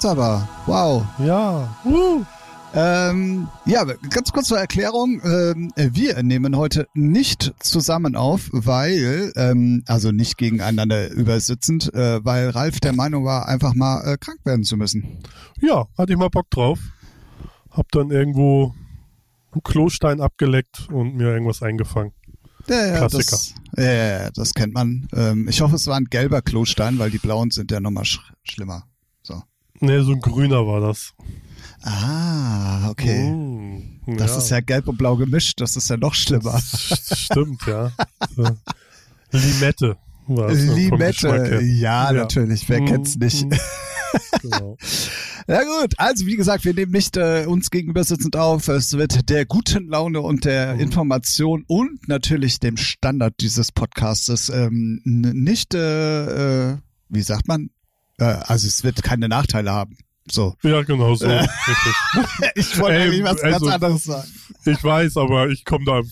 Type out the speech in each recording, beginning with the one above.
Jetzt aber. Wow. Ja. Uh. Ähm, ja, ganz kurz zur Erklärung. Ähm, wir nehmen heute nicht zusammen auf, weil, ähm, also nicht gegeneinander übersitzend, äh, weil Ralf der Meinung war, einfach mal äh, krank werden zu müssen. Ja, hatte ich mal Bock drauf. Hab dann irgendwo einen Klostein abgeleckt und mir irgendwas eingefangen. Ja, ja, Klassiker. Das, ja, ja, ja, das kennt man. Ähm, ich hoffe, es war ein gelber Klostein, weil die blauen sind ja nochmal sch schlimmer. Nee, so ein grüner war das. Ah, okay. Mm, Das ist ja gelb und blau gemischt, das ist ja noch schlimmer. Stimmt, ja. Limette war es. vom Geschmack Limette, ja, Ja. natürlich, wer kennt's nicht? mm. Genau. Ja gut, also wie gesagt, wir nehmen nicht äh, uns gegenüber sitzend auf. Es wird der guten Laune und der Mhm. Information und natürlich dem Standard dieses Podcastes ähm, nicht, äh, äh, wie sagt man? Äh, also es wird keine Nachteile haben. So. Ja, genau so. Äh. Ich wollte Ey, eigentlich was also- ganz anderes sagen. Ich weiß, aber ich komme da.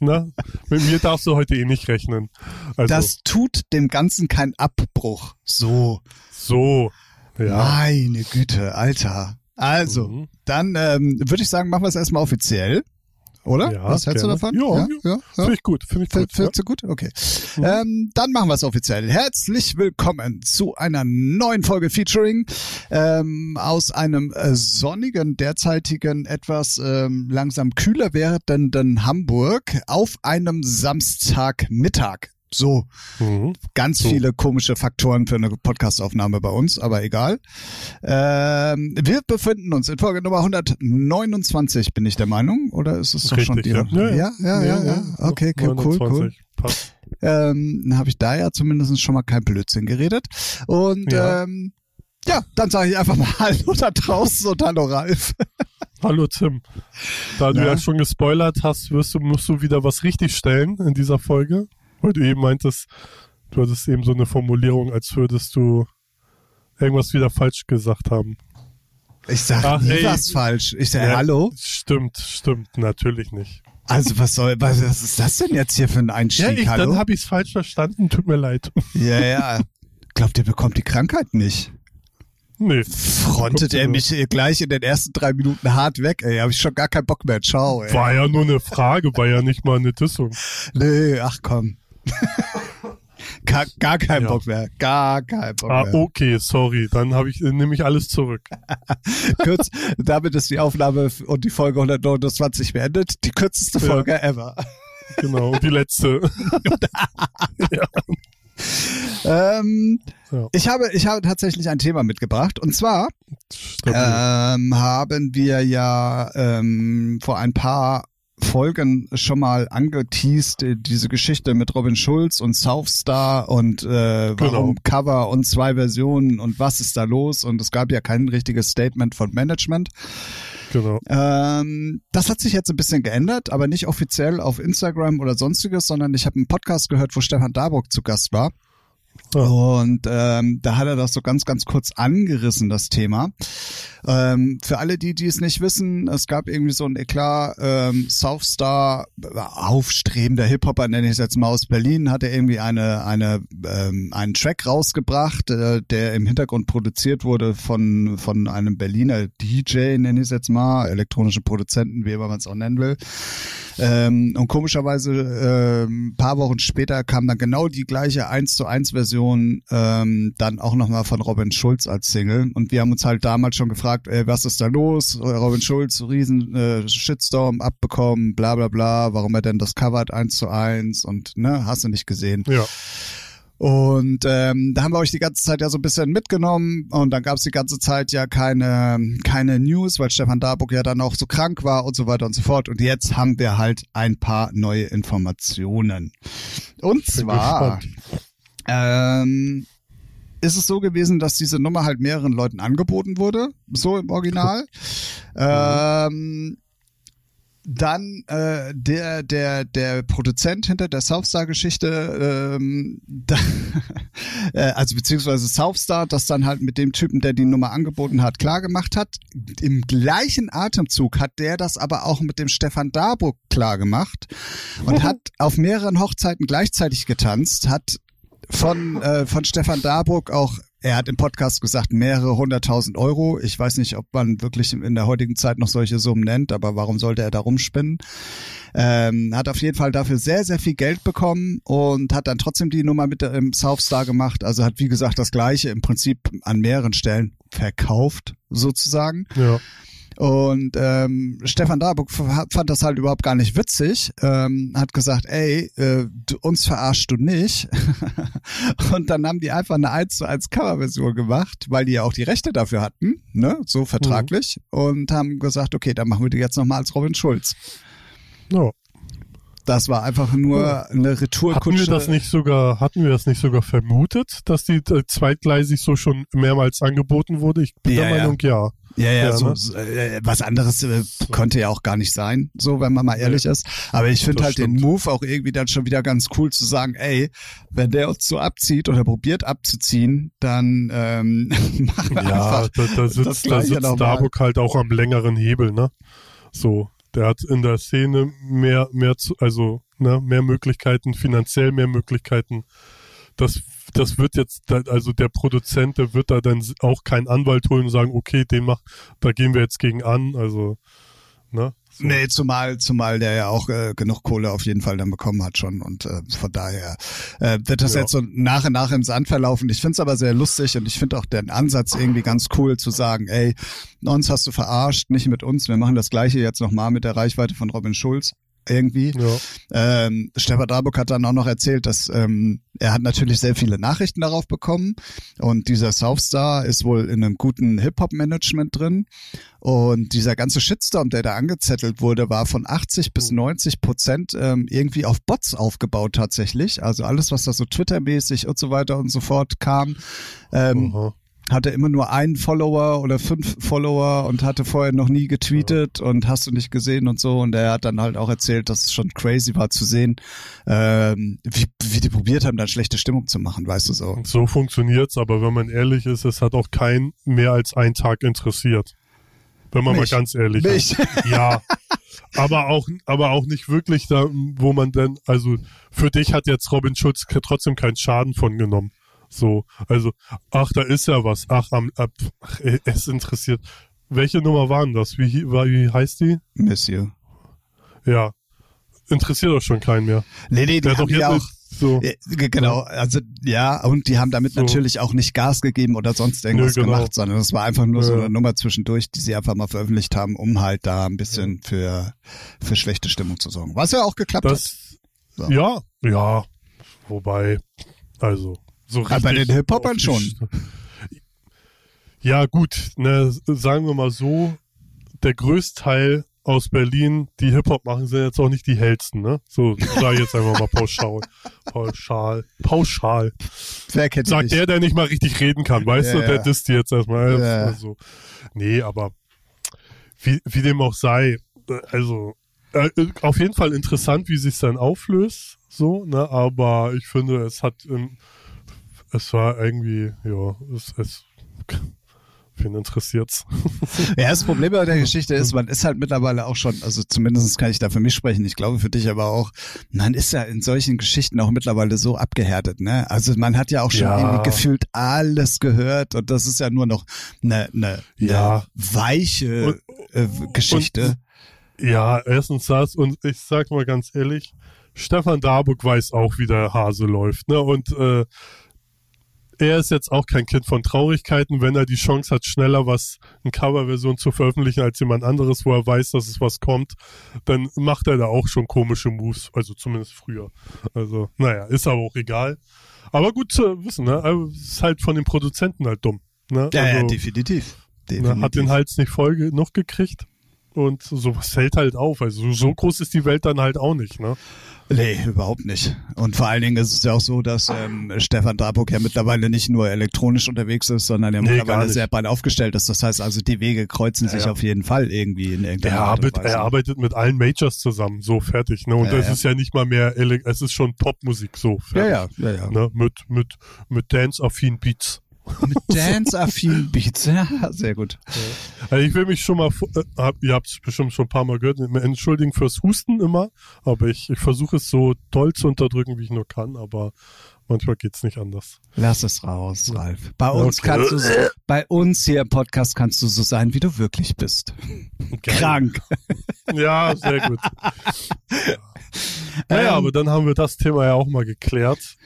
Na, mit mir darfst du heute eh nicht rechnen. Also Das tut dem Ganzen keinen Abbruch. So. so. Ja. Meine Güte, Alter. Also, Mhm. dann ähm, würde ich sagen, machen wir es erstmal offiziell. Oder? Ja, Was hältst gerne. du davon? Ja, ja, ja. Finde ich gut. Finde ich gut. Ja. Findest du gut? Okay. Ähm, dann machen wir es offiziell. Herzlich willkommen zu einer neuen Folge Featuring ähm, aus einem äh, sonnigen, derzeitigen, etwas ähm, langsam kühler werdenden Hamburg auf einem Samstagmittag. So, Mhm. ganz So. viele komische Faktoren für eine Podcastaufnahme bei uns, aber egal. Ähm, wir befinden uns in Folge Nummer 129, bin ich der Meinung, oder ist es doch schon die? ja. ja, ja, ja, ja. Okay, cool, cool, cool. 29. Passt. Ähm, dann habe ich da ja zumindest schon mal kein Blödsinn geredet. Und Ja. ähm, ja, dann sage ich einfach mal Hallo da draußen und Hallo Ralf. Hallo Tim. Da du Na? ja schon gespoilert hast, wirst du, musst du wieder was richtig stellen in dieser Folge. Weil du eben meintest, du hattest eben so eine Formulierung, als würdest du irgendwas wieder falsch gesagt haben. Ich sage Ach, nie ey. was falsch. Ich sage Ja, Hallo. Stimmt, stimmt, natürlich nicht. Also was soll, was, was ist das denn jetzt hier für ein Einstieg? Ja, ich, Hallo? dann habe ich es falsch verstanden, tut mir leid. Ja, ja. Glaubt ihr bekommt die Krankheit nicht? nee. Frontet er mich hier gleich in den ersten drei Minuten hart weg, ey. Hab ich schon gar keinen Bock mehr. Ciao, ey. War ja nur eine Frage, war ja nicht mal eine Dissung. Nee, ach komm. gar, gar keinen Ja. Bock mehr. Gar keinen Bock Ah, mehr. okay, sorry, dann habe ich, nehme ich alles zurück. Kurz, damit ist die Aufnahme und die Folge 129 beendet. Die kürzeste Ja. Folge ever. Genau, und die letzte. Ähm, Ja. ich, habe, ich habe tatsächlich ein Thema mitgebracht. Und zwar ähm, haben wir ja ähm, vor ein paar Folgen schon mal angeteased, äh, diese Geschichte mit Robin Schulz und Southstar und äh, warum Genau. Cover und zwei Versionen und was ist da los und es gab ja kein richtiges Statement von Management. genau. Ähm, das hat sich jetzt ein bisschen geändert, aber nicht offiziell auf Instagram oder sonstiges, sondern ich habe einen Podcast gehört, wo Stefan Darburg zu Gast war. Ah. Und ähm, da hat er das so ganz, ganz kurz angerissen, das Thema. Ähm, für alle, die, die es nicht wissen, es gab irgendwie so ein Eklat, ähm, Southstar, äh, aufstrebender Hip-Hopper, nenne ich es jetzt mal aus Berlin, hatte irgendwie eine, eine, ähm, einen Track rausgebracht, äh, der im Hintergrund produziert wurde von, von einem Berliner DJ, nenne ich es jetzt mal, elektronischen Produzenten, wie immer man es auch nennen will. Ähm, und komischerweise ähm, paar Wochen später kam dann genau die gleiche 1 zu 1 Version ähm, dann auch nochmal von Robin Schulz als Single. Und wir haben uns halt damals schon gefragt, ey, was ist da los? Robin Schulz, riesen äh, Shitstorm abbekommen, bla bla bla, warum er denn das covert 1 zu 1 und ne, hast du nicht gesehen. Ja. Und ähm, da haben wir euch die ganze Zeit ja so ein bisschen mitgenommen und dann gab es die ganze Zeit ja keine, keine News, weil Stefan Darburg ja dann auch so krank war und so weiter und so fort. Und jetzt haben wir halt ein paar neue Informationen. Und zwar ähm, ist es so gewesen, dass diese Nummer halt mehreren Leuten angeboten wurde, so im Original. ähm, dann äh, der der der Produzent hinter der Southstar-Geschichte, ähm, da, äh, also beziehungsweise Southstar, das dann halt mit dem Typen, der die Nummer angeboten hat, klar gemacht hat. Im gleichen Atemzug hat der das aber auch mit dem Stefan Darburg klar gemacht und hat auf mehreren Hochzeiten gleichzeitig getanzt, hat von, äh, von Stefan Darburg auch er hat im Podcast gesagt, mehrere hunderttausend Euro. Ich weiß nicht, ob man wirklich in der heutigen Zeit noch solche Summen nennt, aber warum sollte er da rumspinnen? Ähm, hat auf jeden Fall dafür sehr, sehr viel Geld bekommen und hat dann trotzdem die Nummer mit dem Southstar gemacht. Also hat, wie gesagt, das Gleiche im Prinzip an mehreren Stellen verkauft, sozusagen. Ja. Und ähm, Stefan Darburg fand das halt überhaupt gar nicht witzig, ähm, hat gesagt, ey, äh, du, uns verarschst du nicht. und dann haben die einfach eine 1 zu 1 Coverversion gemacht, weil die ja auch die Rechte dafür hatten, ne, so vertraglich, mhm. und haben gesagt, okay, dann machen wir die jetzt nochmal als Robin Schulz. Ja. Das war einfach nur eine Retourkutsche. Hatten wir das nicht sogar, hatten wir das nicht sogar vermutet, dass die äh, zweitgleisig so schon mehrmals angeboten wurde? Ich bin ja, der Meinung, ja. Ja, ja, ja so, äh, was anderes äh, konnte ja auch gar nicht sein, so wenn man mal ehrlich ja, ist. Aber ich finde halt stimmt. den Move auch irgendwie dann schon wieder ganz cool zu sagen, ey, wenn der uns so abzieht oder probiert abzuziehen, dann ähm, machen wir ja, einfach da, da sitzt, das da sitzt Starbuck halt auch am längeren Hebel, ne? So, der hat in der Szene mehr, mehr zu, also ne, mehr Möglichkeiten, finanziell mehr Möglichkeiten. Das, das wird jetzt, also der Produzent, der wird da dann auch keinen Anwalt holen und sagen, okay, den macht, da gehen wir jetzt gegen an. Also, ne? So. Nee, zumal, zumal der ja auch äh, genug Kohle auf jeden Fall dann bekommen hat schon und äh, von daher äh, wird das ja. jetzt so nach und nach im Sand verlaufen. Ich finde es aber sehr lustig und ich finde auch den Ansatz irgendwie ganz cool zu sagen, ey, uns hast du verarscht, nicht mit uns, wir machen das gleiche jetzt nochmal mit der Reichweite von Robin Schulz irgendwie. Ja. Ähm, Stefan Darburg hat dann auch noch erzählt, dass ähm, er hat natürlich sehr viele Nachrichten darauf bekommen und dieser Southstar ist wohl in einem guten Hip-Hop-Management drin und dieser ganze Shitstorm, der da angezettelt wurde, war von 80 bis 90 mhm. Prozent ähm, irgendwie auf Bots aufgebaut tatsächlich. Also alles, was da so Twitter-mäßig und so weiter und so fort kam. Ähm, hatte immer nur einen Follower oder fünf Follower und hatte vorher noch nie getweetet und hast du nicht gesehen und so. Und er hat dann halt auch erzählt, dass es schon crazy war zu sehen, ähm, wie, wie die probiert haben, da schlechte Stimmung zu machen, weißt du so. So funktioniert's, aber wenn man ehrlich ist, es hat auch keinen mehr als einen Tag interessiert. Wenn man Mich. mal ganz ehrlich ist. Ja. aber auch, aber auch nicht wirklich da, wo man denn, also für dich hat jetzt Robin Schutz trotzdem keinen Schaden von genommen. So, also, ach, da ist ja was. Ach, am, ab, ach, es interessiert. Welche Nummer waren das? Wie, wie heißt die? Monsieur. Ja. Interessiert doch schon keinen mehr. Nee, nee, die haben ja auch, so. Genau, also ja, und die haben damit so. natürlich auch nicht Gas gegeben oder sonst irgendwas Nö, genau. gemacht, sondern es war einfach nur so eine Nummer zwischendurch, die sie einfach mal veröffentlicht haben, um halt da ein bisschen für, für schlechte Stimmung zu sorgen. Was ja auch geklappt das, hat. So. Ja, ja. Wobei, also, so richtig. bei den Hip-Hopern schon. Ja, gut, ne, sagen wir mal so, der Größteil aus Berlin, die Hip-Hop machen, sind jetzt auch nicht die hellsten, ne? So, sag ich jetzt einfach mal pauschal. Pauschal. Pauschal. Sagt der, der nicht mal richtig reden kann, weißt ja, du? Der disst die jetzt erstmal. Ja. Also, nee, aber wie, wie dem auch sei, also äh, auf jeden Fall interessant, wie sich dann auflöst, so, ne? Aber ich finde, es hat im es war irgendwie, ja, es, es wen interessiert's? ja, das Problem bei der Geschichte ist, man ist halt mittlerweile auch schon, also zumindest kann ich da für mich sprechen, ich glaube für dich aber auch, man ist ja in solchen Geschichten auch mittlerweile so abgehärtet, ne? Also man hat ja auch schon ja. irgendwie gefühlt alles gehört und das ist ja nur noch eine, eine, ja. eine weiche und, äh, Geschichte. Und, ja, erstens das und ich sag mal ganz ehrlich, Stefan Darburg weiß auch, wie der Hase läuft, ne? Und äh, er ist jetzt auch kein Kind von Traurigkeiten, wenn er die Chance hat, schneller was, eine Coverversion zu veröffentlichen als jemand anderes, wo er weiß, dass es was kommt, dann macht er da auch schon komische Moves, also zumindest früher. Also, naja, ist aber auch egal. Aber gut zu wissen, ne? Also, ist halt von den Produzenten halt dumm. Ne? Ja, also, ja, definitiv. definitiv. Ne, hat den Hals nicht voll genug gekriegt. Und sowas fällt halt auf. Also so groß ist die Welt dann halt auch nicht, ne? Nee, überhaupt nicht. Und vor allen Dingen ist es ja auch so, dass ähm, Stefan Draburg ja mittlerweile nicht nur elektronisch unterwegs ist, sondern ja nee, mittlerweile sehr breit aufgestellt ist. Das heißt also, die Wege kreuzen ja, sich ja. auf jeden Fall irgendwie in irgendeiner er Art arbeitet, Er arbeitet mit allen Majors zusammen, so fertig. Ne? Und ja, das ist ja nicht mal mehr, es ist schon Popmusik, so fertig. Ja, ja, ja. ja. Ne? Mit, mit, mit Dance-affin Beats. Mit Dance-affin Beats, ja, sehr gut. Also ich will mich schon mal, äh, ihr habt es bestimmt schon ein paar Mal gehört, entschuldigen fürs Husten immer, aber ich, ich versuche es so toll zu unterdrücken, wie ich nur kann, aber Manchmal geht's nicht anders. Lass es raus, Ralf. Bei uns Okay. kannst du, so- bei uns hier im Podcast kannst du so sein, wie du wirklich bist. Krank. Ja, sehr gut. Naja, Ähm, aber dann haben wir das Thema ja auch mal geklärt.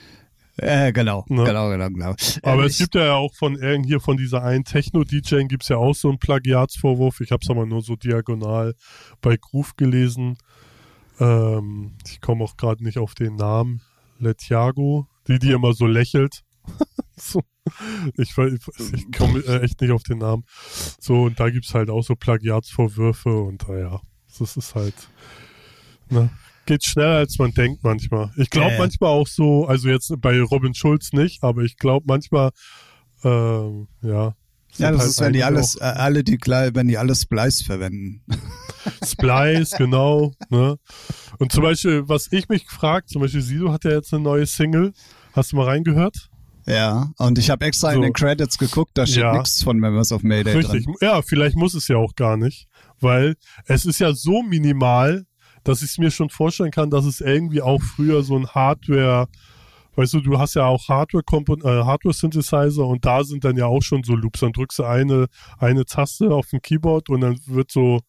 Äh, genau, Ne? genau, genau, genau. Aber Ähm, es gibt ja auch von irgend hier von dieser einen Techno-DJ gibt's ja auch so einen Plagiatsvorwurf. Ich habe es aber nur so diagonal bei Groove gelesen. Ähm, ich komme auch gerade nicht auf den Namen. Letiago, die, die immer so lächelt. so. Ich, ich, komme äh, echt nicht auf den Namen. So, und da gibt's halt auch so Plagiatsvorwürfe und naja, das ist halt, ne, geht schneller als man denkt manchmal. Ich glaube ja. manchmal auch so, also jetzt bei Robin Schulz nicht, aber ich glaube manchmal, ähm, ja. ja, das halt ist, wenn die alles, äh, alle die gleich, wenn die alles Splice verwenden. Splice, genau, ne. Und zum Beispiel, was ich mich frage, zum Beispiel Sido hat ja jetzt eine neue Single. Hast du mal reingehört? Ja, und ich habe extra in So. den Credits geguckt, da steht Ja. nichts von Members of Mayday Richtig. drin. Ja, vielleicht muss es ja auch gar nicht, weil es ist ja so minimal, dass ich es mir schon vorstellen kann, dass es irgendwie auch früher so ein Hardware, weißt du, du hast ja auch Hardware äh, Hardware und da sind dann ja auch schon so Loops. Dann drückst du eine eine Taste auf dem Keyboard und dann wird so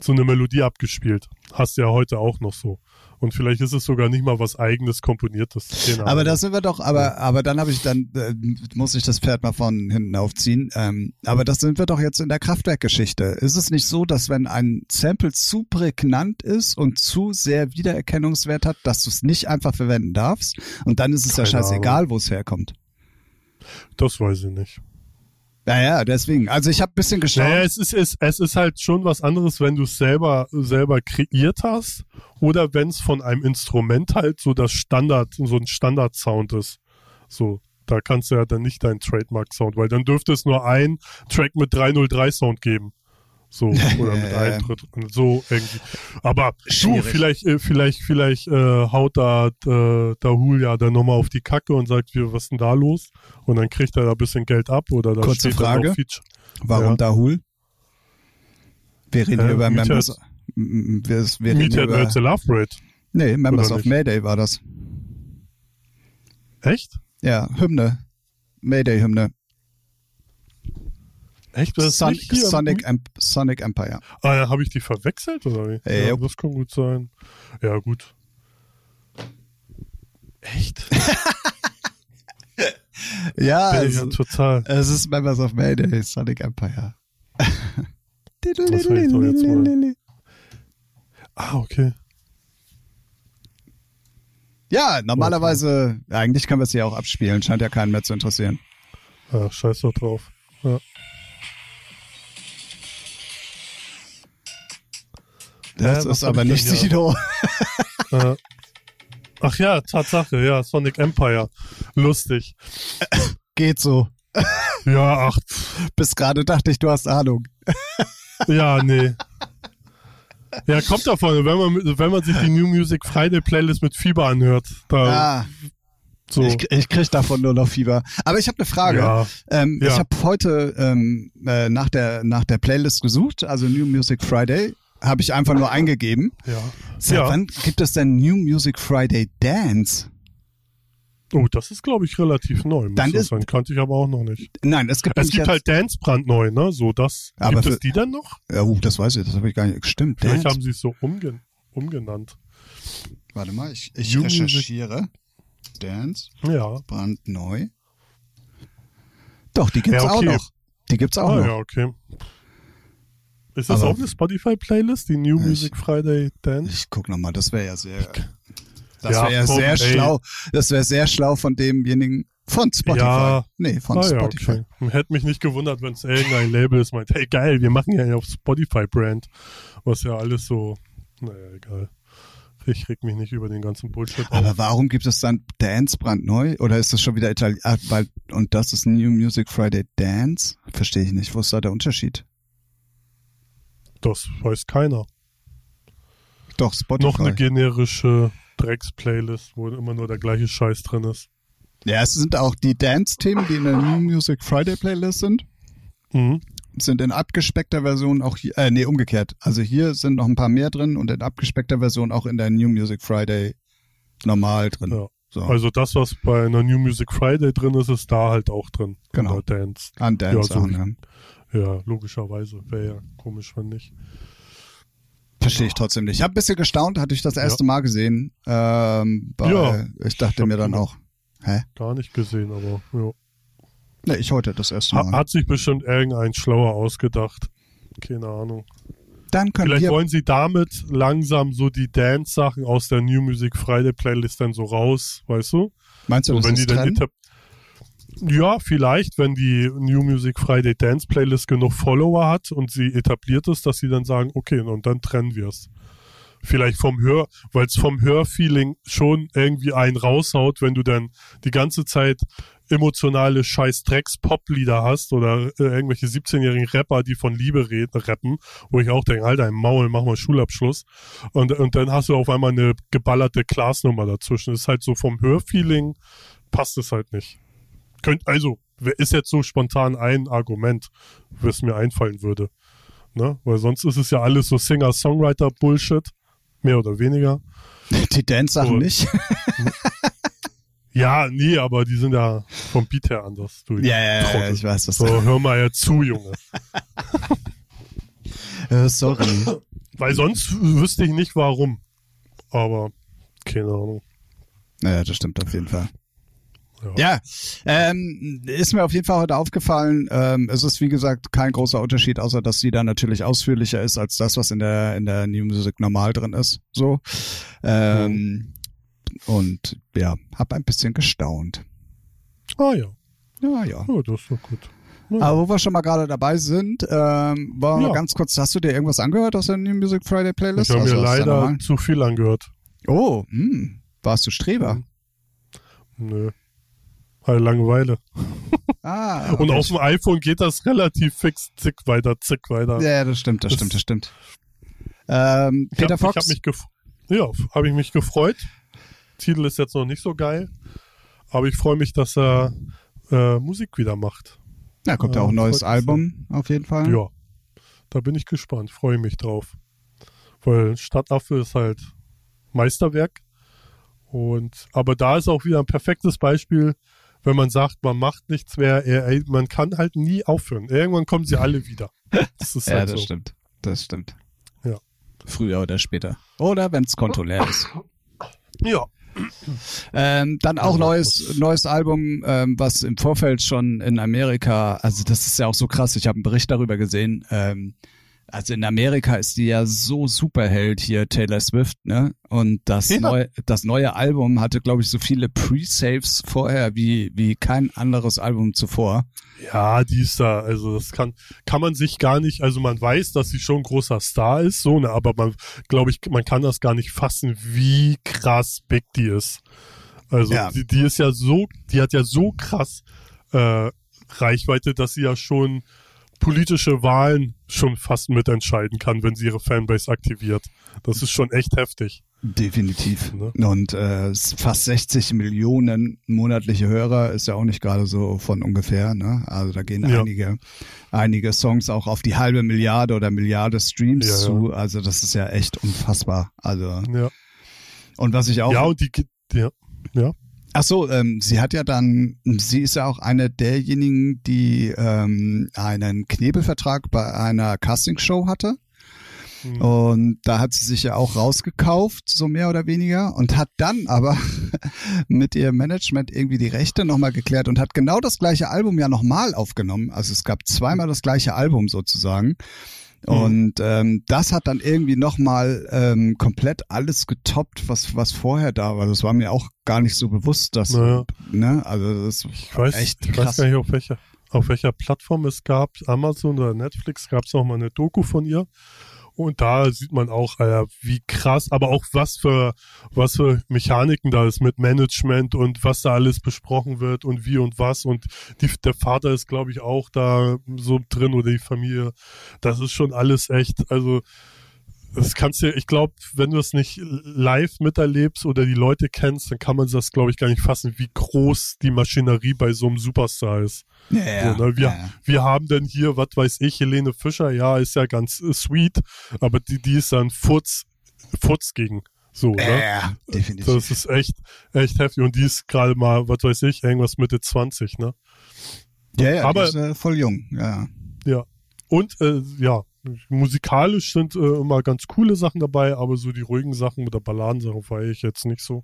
so eine Melodie abgespielt. Hast du ja heute auch noch so. Und vielleicht ist es sogar nicht mal was eigenes komponiertes. Keine Aber da sind wir doch, aber, aber dann habe ich dann, äh, muss ich das Pferd mal von hinten aufziehen. Ähm, aber das sind wir doch jetzt in der Kraftwerkgeschichte. Ist es nicht so, dass wenn ein Sample zu prägnant ist und zu sehr Wiedererkennungswert hat, dass du es nicht einfach verwenden darfst? Und dann ist es ja Keine scheißegal, wo es herkommt. das weiß ich nicht. Ja, ja, deswegen. Also ich habe ein bisschen geschaut. Naja, es ist, es, es ist halt schon was anderes, wenn du es selber, selber kreiert hast oder wenn es von einem Instrument halt so das Standard, so ein Standard-Sound ist. So, da kannst du ja dann nicht deinen Trademark-Sound, weil dann dürfte es nur ein Track mit 303-Sound geben. So, oder mit Ja, einem ja. Tritt, so irgendwie. Aber du, Schwierig. vielleicht, äh, vielleicht, vielleicht äh, haut da, äh, da Julia dann nochmal auf die Kacke und sagt, wie, was ist denn da los? Und dann kriegt er da ein bisschen Geld ab oder da Kurze steht dann Frage. auch Feature. Warum Ja. Dahul? Wir reden Äh, hier über Members. M- Wir, wir reden über, Nerds a Love Rate. nee, Members oder of nicht? Mayday war das. Echt? Ja, Hymne. Mayday-Hymne. Echt? Das Son? Sonic, Emp Sonic Empire. Ah, ja, habe ich die verwechselt oder wie? Äh, ja, das kann gut sein. Ja, gut. Echt? Ja, ich ja total. es ist Members of Mayday, Sonic Empire. Das will ich doch jetzt mal. Ah, okay. Ja, normalerweise, eigentlich können wir es hier auch abspielen, scheint ja keinen mehr zu interessieren. Ja, scheiß doch drauf. Ja. Das Äh, ist aber ich nicht? Sido. Äh, Ach ja, Tatsache, ja, Sonic Empire. Lustig. Geht so. Ja, ach, Bis gerade dachte ich, du hast Ahnung. ja, nee. Ja, kommt davon, wenn man, wenn man sich die New Music Friday Playlist mit Fieber anhört. Da, Ah, so. ich, ich krieg davon nur noch Fieber. Aber ich habe eine Frage. Ja. Ähm, Ja. Ich habe heute ähm, äh, nach, der, nach der Playlist gesucht, also New Music Friday, habe ich einfach nur eingegeben. Ja. Seit ja. wann gibt es denn New Music Friday Dance? Oh, das ist, glaube ich, relativ neu. Dann das ist- sein. Kannte ich aber auch noch nicht. Nein, es gibt, Es gibt halt Dance brandneu, ne? So, das. Aber gibt für- es die dann noch? Ja, uh, das weiß ich, das habe ich gar nicht. Stimmt, Vielleicht Dance. haben sie es so umgen umgenannt. Warte mal, ich, ich New Music- recherchiere. Dance, Ja. brandneu. Doch, die gibt's Ja, okay. auch noch. Die gibt's auch Ah, noch. ja, okay. Ist das Aber- auch eine Spotify-Playlist, die New Ich- Music Friday Dance? Ich guck noch mal, das wäre ja sehr, das Ja, wäre ja sehr ey. schlau. Das wäre sehr schlau von demjenigen von Spotify. Ja. Nee, von ah, ja, Spotify. okay. Hätte mich nicht gewundert, wenn es irgendein Label ist, meint, hey geil, wir machen ja auf Spotify-Brand. Was ja alles so, naja, egal. Ich reg mich nicht über den ganzen Bullshit auf. Aber warum gibt es dann Dance brandneu? Oder ist das schon wieder Italien? Ah, weil, und das ist New Music Friday Dance? Verstehe ich nicht. Wo ist da der Unterschied? Das weiß keiner. Doch, Spotify. Noch eine generische Drecks-Playlist, wo immer nur der gleiche Scheiß drin ist. ja, es sind auch die Dance-Themen, die in der New Music Friday Playlist sind, Mhm. sind in abgespeckter Version auch hier, äh, nee, umgekehrt. Also hier sind noch ein paar mehr drin und in abgespeckter Version auch in der New Music Friday normal drin. Ja. So. Also das, was bei einer New Music Friday drin ist, ist da halt auch drin. Genau. Der Dance. An Ja, Dance so Sachen, wie- ja. Ja, logischerweise. Wäre ja komisch, wenn nicht. Verstehe ich trotzdem nicht. Ich habe ein bisschen gestaunt, hatte ich das erste Mal gesehen. Ähm, Ja. ich dachte Ich mir dann auch, hä? Gar nicht gesehen, aber ja. Ne, ich heute das erste Mal. hat sich bestimmt irgendein schlauer ausgedacht. Keine Ahnung. Dann können Vielleicht wir wollen sie damit langsam so die Dance-Sachen aus der New Music Friday Playlist dann so raus, weißt du? Meinst du, So, das wenn die ist dann Trend? etab ja, vielleicht, wenn die New Music Friday Dance Playlist genug Follower hat und sie etabliert ist, dass sie dann sagen, okay, und dann trennen wir es. Vielleicht vom Hör, weil es vom Hörfeeling schon irgendwie einen raushaut, wenn du dann die ganze Zeit emotionale scheiß Drecks Poplieder hast oder äh, irgendwelche 17-jährigen Rapper, die von Liebe reden, rappen, wo ich auch denke, Alter, im Maul, mach mal Schulabschluss. Und, und dann hast du auf einmal eine geballerte Classnummer dazwischen. Das ist halt so vom Hörfeeling passt es halt nicht. Könnt, also, wer- ist jetzt so spontan ein Argument, was mir einfallen würde. Ne? Weil sonst ist es ja alles so Singer-Songwriter-Bullshit. Mehr oder weniger. Die Dance-Sachen nicht? Ja, nee, aber die sind ja vom Beat her anders. Du ja, ja, ja, ich weiß das. So, hör mal ja zu, Junge. Äh, sorry. Weil sonst wüsste ich nicht warum. Aber keine Ahnung. Naja, das stimmt auf jeden Fall. Ja. Ähm, ist mir auf jeden Fall heute aufgefallen. Ähm, es ist wie gesagt kein großer Unterschied, außer dass sie da natürlich ausführlicher ist als das, was in der in der New Music normal drin ist. So ähm, und ja, hab ein bisschen gestaunt. Ah ja. Ja, ja. ja, das ist doch gut. Ja. Aber wo wir schon mal gerade dabei sind, ähm, wir Ja. ganz kurz, hast du dir irgendwas angehört aus der New Music Friday Playlist? Ich habe mir Also der leider zu viel angehört. Oh, hm, warst du Streber? Nö. Halt Langeweile. Ah, Und okay. auf dem iPhone geht das relativ fix, zick weiter, zick weiter. Ja, das stimmt, das, Das- stimmt, das stimmt. Ähm, Ich Peter hab, Fox. Ich hab mich ja, habe ich mich gefreut. Titel ist jetzt noch nicht so geil, aber ich freue mich, dass er äh, Musik wieder macht. ja, kommt ja äh, auch ein neues freut mich Album auf jeden Fall. Ja, da bin ich gespannt, freue mich drauf. Weil Stadtaffe ist halt Meisterwerk. Und aber da ist auch wieder ein perfektes Beispiel, wenn man sagt, man macht nichts mehr, man kann halt nie aufhören. Irgendwann kommen sie alle wieder. Das ist Ja, halt das so. stimmt. Das stimmt. Ja. Früher oder später. Oder wenn es Konto leer ist. Ja. Ähm, dann auch neues, neues Album, ähm, was im Vorfeld schon in Amerika, also das ist ja auch so krass, ich habe einen Bericht darüber gesehen. Ähm, also in Amerika ist die ja so Superheld hier, Taylor Swift, ne? Und das, Ja. neue, das neue Album hatte, glaube ich, so viele Pre-Saves vorher wie, wie kein anderes Album zuvor. Ja, die ist da, also das kann, kann man sich gar nicht, also man weiß, dass sie schon ein großer Star ist, so, ne, aber man, glaube ich, man kann das gar nicht fassen, wie krass big die ist. Also Ja. die, die ist ja so, die hat ja so krass äh, Reichweite, dass sie ja schon politische Wahlen schon fast mitentscheiden kann, wenn sie ihre Fanbase aktiviert. Das ist schon echt heftig. Definitiv. Ne? Und äh, fast 60 Millionen monatliche Hörer ist ja auch nicht gerade so von ungefähr. Ne? Also da gehen Ja. einige, einige Songs auch auf die halbe Milliarde oder Milliarde Streams Ja, ja. zu. Also das ist ja echt unfassbar. Also Ja, und was ich auch ja und die, ja, ja. Ach so, ähm, sie hat ja dann, sie ist ja auch eine derjenigen, die ähm, einen Knebelvertrag bei einer Castingshow hatte. Hm. Und da hat sie sich ja auch rausgekauft, so mehr oder weniger, und hat dann aber mit ihrem Management irgendwie die Rechte nochmal geklärt und hat genau das gleiche Album ja nochmal aufgenommen. Also es gab zweimal das gleiche Album sozusagen. Und ähm, das hat dann irgendwie nochmal ähm, komplett alles getoppt, was, was vorher da war. Das war mir auch gar nicht so bewusst, dass, Naja. ne, also das Ich weiß, echt ich weiß gar nicht, auf welcher, auf welcher Plattform es gab, Amazon oder Netflix, gab es noch mal eine Doku von ihr. Und da sieht man auch, Alter, wie krass, aber auch was für, was für Mechaniken da ist mit Management und was da alles besprochen wird und wie und was. Und die, der Vater ist, glaube ich, auch da so drin oder die Familie. Das ist schon alles echt, also, das kannst du, ich glaube, wenn du es nicht live miterlebst oder die Leute kennst, dann kann man das, glaube ich, gar nicht fassen, wie groß die Maschinerie bei so einem Superstar ist. ja, so, ne? wir, ja, wir haben denn hier, was weiß ich, Helene Fischer, ja, ist ja ganz äh, sweet, aber die, die ist dann Furz, Furz gegen So, ne? Ja, definitiv. Das ist echt, echt heftig. Und die ist gerade mal, was weiß ich, irgendwas Mitte 20, ne? ja, ja, aber- die ist, äh, voll jung. Ja. Ja. Und äh, ja, musikalisch sind äh, immer ganz coole Sachen dabei, aber so die ruhigen Sachen mit der Balladensache feiere ich jetzt nicht so.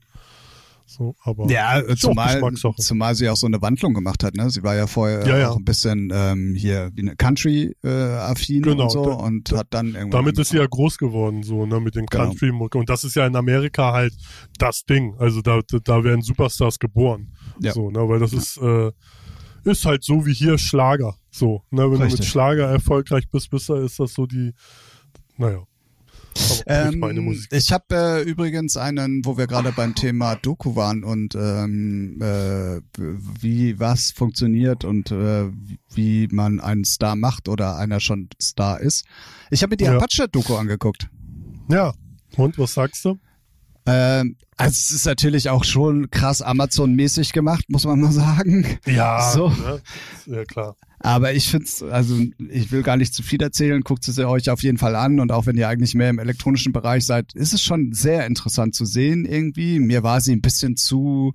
So, aber Ja, äh, zumal, zumal sie auch so eine Wandlung gemacht hat. Ne? Sie war ja vorher Ja, ja. auch ein bisschen ähm, hier wie eine Country-affin Genau, und so da- und hat dann irgendwann. damit ist sie ja groß geworden, so, ne, mit den Genau. country mucke Und das ist ja in Amerika halt das Ding. Also da, da- da werden Superstars geboren. Ja. So, ne, weil das ist, äh, ist halt so wie hier Schlager. So, ne, wenn du mit Richtig. Schlager erfolgreich bist, bist ist das so die, naja. Aber nicht meine Ähm, Musik. ich habe äh, übrigens einen, wo wir gerade beim Thema Doku waren und ähm, äh, wie was funktioniert und äh, wie man einen Star macht oder einer schon Star ist. Ich habe mir die Ja. Apache-Doku angeguckt. Ja. Und was sagst du? Ähm, also es ist natürlich auch schon krass Amazon-mäßig gemacht, muss man mal sagen. Ja, So. ne? ja klar. Aber ich find's, also ich will gar nicht zu viel erzählen, guckt es euch auf jeden Fall an und auch wenn ihr eigentlich mehr im elektronischen Bereich seid, ist es schon sehr interessant zu sehen irgendwie. Mir war sie ein bisschen zu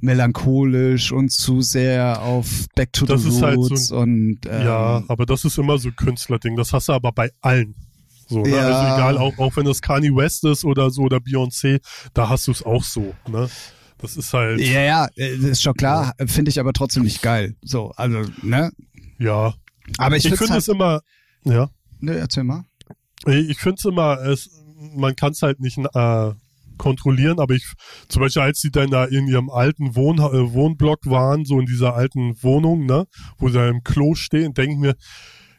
melancholisch und zu sehr auf Back to Das the ist halt so Roots ein- und ähm, Ja, aber das ist immer so ein Künstlerding. Das hast du aber bei allen. So, ne? Ja. Also egal, auch, auch wenn das Kanye West ist oder so oder Beyoncé, da hast du es auch so. Ne? Das ist halt, ja, ja, äh, ist schon klar, finde ich aber trotzdem nicht geil. So, also, ne? ja. Aber ich, Ich finde halt, es immer, ja. ne, erzähl mal. Ich finde es immer, es, man kann es halt nicht äh, kontrollieren, aber ich, zum Beispiel als sie dann da in ihrem alten Wohn, äh, Wohnblock waren, so in dieser alten Wohnung, ne, wo sie da im Klo stehen, denke ich mir,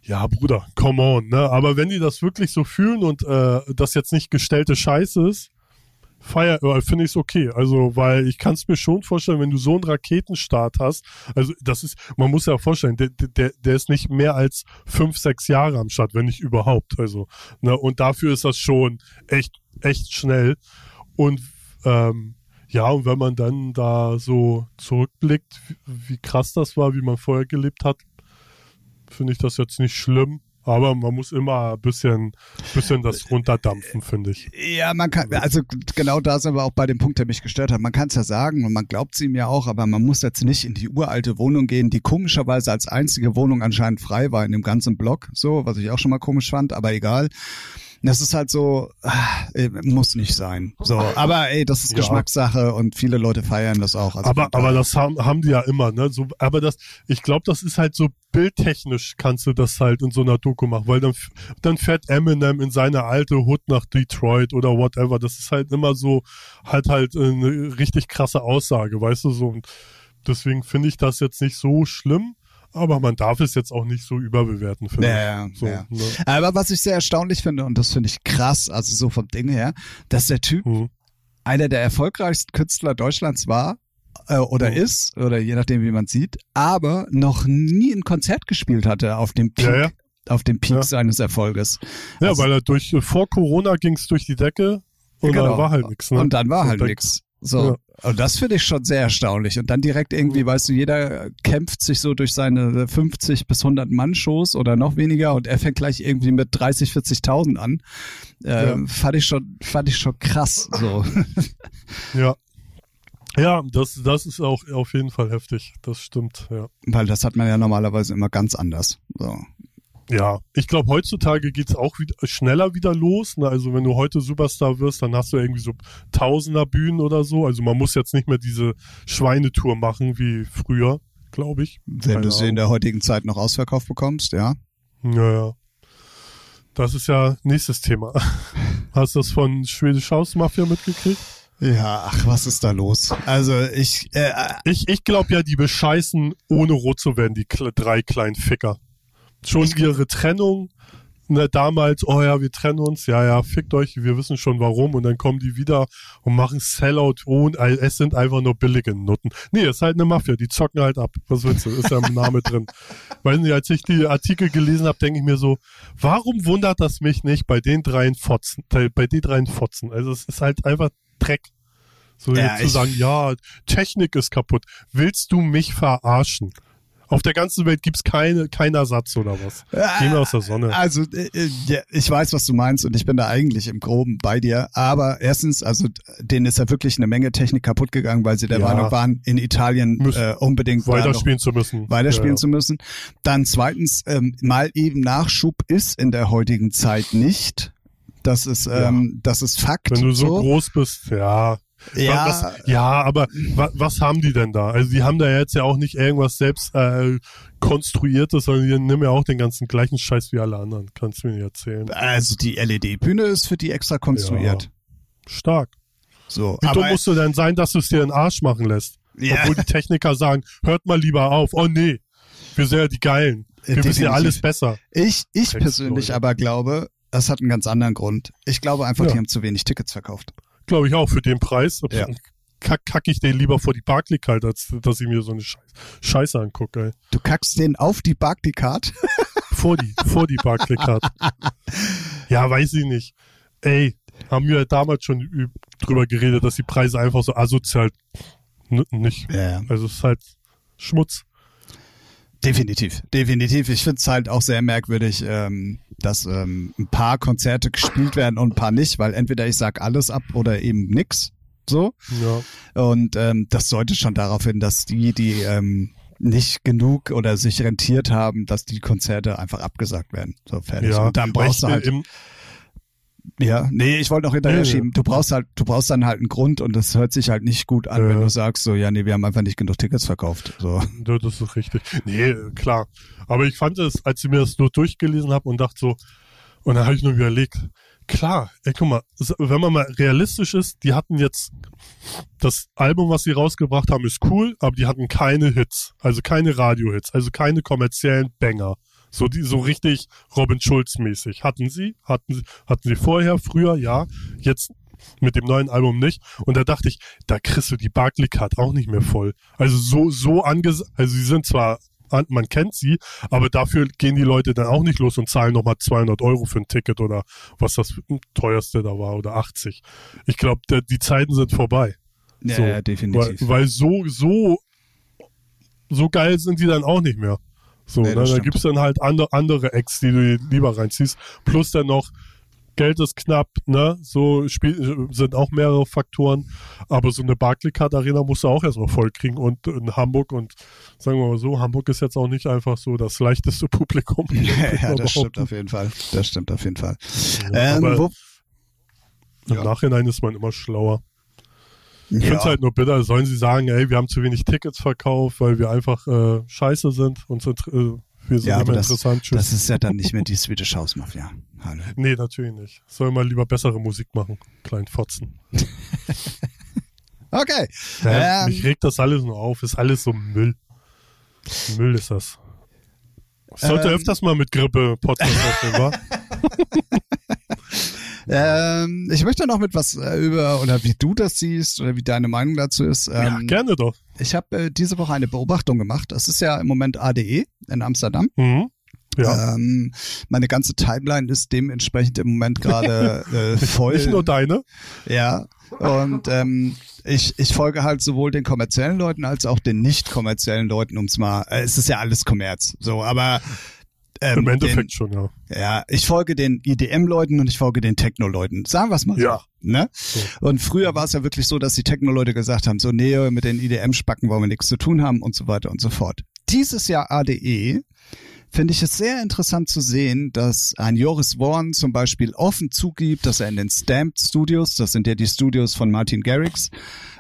ja, Bruder, come on, ne? Aber wenn die das wirklich so fühlen und äh, das jetzt nicht gestellte Scheiße ist, feier, äh, finde ich es okay. Also, weil ich kann es mir schon vorstellen, wenn du so einen Raketenstart hast, also das ist, man muss ja vorstellen, der, der, der ist nicht mehr als fünf, sechs Jahre am Start, wenn nicht überhaupt. Also, ne, und dafür ist das schon echt, echt schnell. Und ähm, ja, und wenn man dann da so zurückblickt, wie, wie krass das war, wie man vorher gelebt hat, finde ich das jetzt nicht schlimm. Aber man muss immer ein bisschen, bisschen das runterdampfen, finde ich. Ja, man kann, also genau da sind wir auch bei dem Punkt, der mich gestört hat. Man kann es ja sagen und man glaubt es ihm ja auch, aber man muss jetzt nicht in die uralte Wohnung gehen, die komischerweise als einzige Wohnung anscheinend frei war in dem ganzen Block, so, was ich auch schon mal komisch fand, aber egal. Das ist halt so, ah, äh, muss nicht sein. So, aber ey, das ist Ja. Geschmackssache und viele Leute feiern das auch. Also aber, aber das haben, haben die ja immer, ne? So, aber das, ich glaube, das ist halt so bildtechnisch kannst du das halt in so einer Doku machen, weil dann, dann fährt Eminem in seine alte Hood nach Detroit oder whatever. Das ist halt immer so, halt halt eine richtig krasse Aussage, weißt du, so. Und deswegen finde ich das jetzt nicht so schlimm, aber man darf es jetzt auch nicht so überbewerten, finde Ja, ich. So, ja. ne? Aber was ich sehr erstaunlich finde, und das finde ich krass, also so vom Ding her, dass der Typ Hm. einer der erfolgreichsten Künstler Deutschlands war äh, oder Mhm. ist, oder je nachdem, wie man sieht, aber noch nie ein Konzert gespielt hatte auf dem Peak, Ja, auf dem Peak seines Erfolges. Ja, Also- weil er durch, vor Corona ging es durch die Decke und Genau. dann war halt nichts. Ne? Und dann war halt dann- So. Und das finde ich schon sehr erstaunlich. Und dann direkt irgendwie, weißt du, jeder kämpft sich so durch seine 50 bis 100 Mann-Shows oder noch weniger und er fängt gleich irgendwie mit 30, 40.000 an. Ähm, Fand ich schon, fand ich schon krass, so. Ja. Ja, das, das ist auch auf jeden Fall heftig. Das stimmt, ja. Weil das hat man ja normalerweise immer ganz anders. So. Ja, ich glaube, heutzutage geht's auch wieder, schneller wieder los. Ne? Also wenn du heute Superstar wirst, dann hast du irgendwie so Tausender Bühnen oder so. Also man muss jetzt nicht mehr diese Schweinetour machen wie früher, glaube ich. Wenn Keine du sie in der heutigen Zeit noch ausverkauft bekommst, ja. Naja. Das ist ja nächstes Thema. Hast du das von Schwedisch Haus Mafia mitgekriegt? Ja, ach, was ist da los? Also ich, äh, Ich, ich glaube ja, die bescheißen, ohne rot zu werden, die drei kleinen Ficker. Schon ihre Trennung, ne, damals, oh ja, wir trennen uns, ja, ja, fickt euch, wir wissen schon warum, und dann kommen die wieder und machen Sellout und es sind einfach nur billige Nutten. Nee, ist halt eine Mafia, die zocken halt ab. Was willst du? Ist ja im Name drin. Nicht, als ich die Artikel gelesen habe, denke ich mir so, warum wundert das mich nicht bei den dreien Fotzen, bei den dreien Fotzen? Also es ist halt einfach Dreck. So Ja, jetzt zu ich- sagen, ja, Technik ist kaputt. Willst du mich verarschen? Auf der ganzen Welt gibt's keine, keinen Ersatz oder was. Geh mir aus der Sonne. Also, äh, äh, ich weiß, was du meinst und ich bin da eigentlich im Groben bei dir. Aber erstens, also denen ist ja wirklich eine Menge Technik kaputt gegangen, weil sie der Ja. Meinung waren, in Italien Müssen äh, unbedingt Weiterspielen zu müssen. weiterspielen ja, zu müssen. Dann zweitens, ähm, mal eben Nachschub ist in der heutigen Zeit nicht. Das ist, ähm, das ist Fakt. Wenn du so, groß bist, ja. Ja, Was, ja, aber wa, was haben die denn da? Also die haben da jetzt ja auch nicht irgendwas selbst äh, konstruiertes, sondern die nehmen ja auch den ganzen gleichen Scheiß wie alle anderen. Kannst du mir nicht erzählen. also die LED-Bühne ist für die extra konstruiert. Stark. So, Wie dumm musst du denn sein, dass du es dir in den Arsch machen lässt? Ja. Obwohl die Techniker sagen, hört mal lieber auf. Oh nee, wir sind ja die Geilen. Wir Äh, wissen ja definitiv. alles besser. ich, ich persönlich Leute. aber glaube, das hat einen ganz anderen Grund. Ich glaube einfach, Ja. die haben zu wenig Tickets verkauft. Glaube ich auch, für den Preis. Ja. Kack, kack ich den lieber vor die Barclaycard, als dass ich mir so eine Scheiß, Scheiße angucke. Ey. Du kackst den auf die Barclaycard. Vor die, vor die Barclaycard. ja, weiß ich nicht. Ey, haben wir damals schon üb- drüber geredet, dass die Preise einfach so asozial nicht. Ja, Also es ist halt Schmutz. definitiv, definitiv. Ich finde es halt auch sehr merkwürdig, ähm, dass ähm, ein paar Konzerte gespielt werden und ein paar nicht, weil entweder ich sag alles ab oder eben nix. So. Ja. Und ähm, das sollte schon darauf hin, dass die, die ähm, nicht genug oder sich rentiert haben, dass die Konzerte einfach abgesagt werden. So fertig. ja. Und dann brauchst du halt, Im, ja, nee, ich wollte noch hinterher nee. schieben. Du brauchst halt, du brauchst dann halt einen Grund und das hört sich halt nicht gut an, Ja. wenn du sagst so, ja, nee, wir haben einfach nicht genug Tickets verkauft. So. Ja, das ist richtig. Nee, klar. Aber ich fand es, als ich mir das nur durchgelesen habe und dachte so, und dann habe ich nur überlegt, klar, ey, guck mal, wenn man mal realistisch ist, die hatten jetzt, das Album, was sie rausgebracht haben, ist cool, aber die hatten keine Hits, also keine Radio-Hits, also keine kommerziellen Banger. So die, so richtig Robin Schulz-mäßig. Hatten sie, hatten sie, hatten sie vorher, früher, ja, jetzt mit dem neuen Album nicht. Und da dachte ich, da kriegst du die Barclaycard auch nicht mehr voll. Also so, so anges, also sie sind zwar, an, man kennt sie, aber dafür gehen die Leute dann auch nicht los und zahlen nochmal 200 Euro für ein Ticket oder was das teuerste da war oder 80. Ich glaube, die Zeiten sind vorbei. Ja, So, ja, Weil, definitiv. weil so, so, so geil sind die dann auch nicht mehr. So, Nee, ne? da stimmt. gibt's dann halt andere, andere Acts, die du lieber reinziehst. Plus dann noch, Geld ist knapp, ne? So spiel, sind auch mehrere Faktoren. Aber so eine Barclaycard Arena musst du auch erstmal voll kriegen. Und in Hamburg und sagen wir mal so, Hamburg ist jetzt auch nicht einfach so das leichteste Publikum. ja, Würd das stimmt auf jeden Fall. Das stimmt auf jeden Fall. Ja, Ähm, im ja. Nachhinein ist man immer schlauer. Ich ja, finde es halt nur bitter, sollen sie sagen, ey, wir haben zu wenig Tickets verkauft, weil wir einfach äh, scheiße sind und sind, äh, wir sind Ja, nicht aber das- interessant. Tschüss. das ist ja dann nicht mehr die Swedish House Mafia. Hallo. nee, natürlich nicht. Soll mal lieber bessere Musik machen, kleinen Fotzen. Okay. Ja, Ähm, mich regt das alles nur auf, ist alles so Müll. Müll ist das. Ich sollte Ähm, öfters mal mit Grippe Podcast aufnehmen, wa? Ähm, ich möchte noch mit was äh, über, oder wie du das siehst, oder wie deine Meinung dazu ist. ja, Ähm, gerne doch. ich habe äh, diese Woche eine Beobachtung gemacht. Es ist ja im Moment ADE in Amsterdam. Mhm. Ja. Ähm, meine ganze Timeline ist dementsprechend im Moment gerade äh, voll. Nicht nur deine. Ja. Und ähm, ich, ich folge halt sowohl den kommerziellen Leuten als auch den nicht kommerziellen Leuten, ums mal. Äh, es ist ja alles Kommerz. So, aber ähm, Im Endeffekt den, schon, ja. ja, ich folge den IDM-Leuten und ich folge den Techno-Leuten. Sagen wir es mal Ja. so. Ne? So. Und früher war es ja wirklich so, dass die Techno-Leute gesagt haben, so, nee, mit den IDM-Spacken wollen wir nichts zu tun haben und so weiter und so fort. Dieses Jahr ADE finde ich es sehr interessant zu sehen, dass ein Joris Warren zum Beispiel offen zugibt, dass er in den Stamped Studios, das sind ja die Studios von Martin Garrix,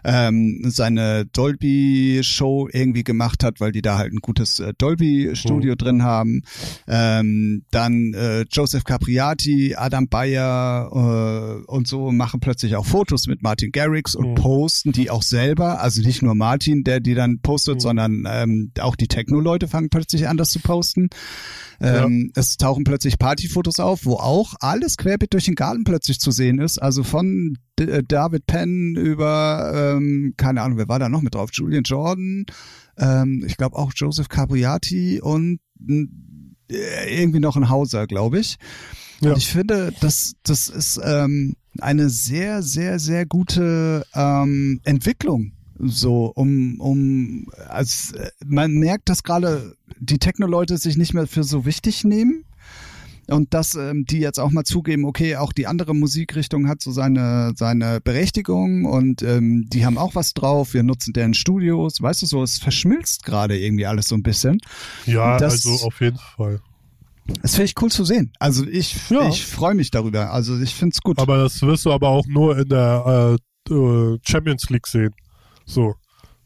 ähm, seine Dolby-Show irgendwie gemacht hat, weil die da halt ein gutes äh, Dolby-Studio drin haben. Ähm, dann äh, Joseph Capriati, Adam Bayer äh, und so machen plötzlich auch Fotos mit Martin Garrix und Mhm. posten die auch selber. Also nicht nur Martin, der die dann postet, Mhm. sondern ähm, auch die Techno-Leute fangen plötzlich an, das zu posten. Ähm, Es tauchen plötzlich Partyfotos auf, wo auch alles querbeet durch den Garten plötzlich zu sehen ist. Also von David Penn über, ähm, keine Ahnung, wer war da noch mit drauf? Julian Jordan, ähm, ich glaube auch Joseph Capriati und äh, irgendwie noch ein Hauser, glaube ich. Ja. Und ich finde, das, das ist ähm, eine sehr, sehr, sehr gute ähm, Entwicklung So, um, um, als, man merkt, dass gerade die Techno-Leute sich nicht mehr für so wichtig nehmen und dass ähm, die jetzt auch mal zugeben, okay, auch die andere Musikrichtung hat so seine seine Berechtigung und ähm, die haben auch was drauf. Wir nutzen deren Studios, weißt du so, es verschmilzt gerade irgendwie alles so ein bisschen. Ja, das, also auf jeden Fall. Das finde ich cool zu sehen. Also ich Ja. ich freue mich darüber. Also ich finde es gut. Aber das wirst du aber auch nur in der äh, äh, Champions League sehen. So.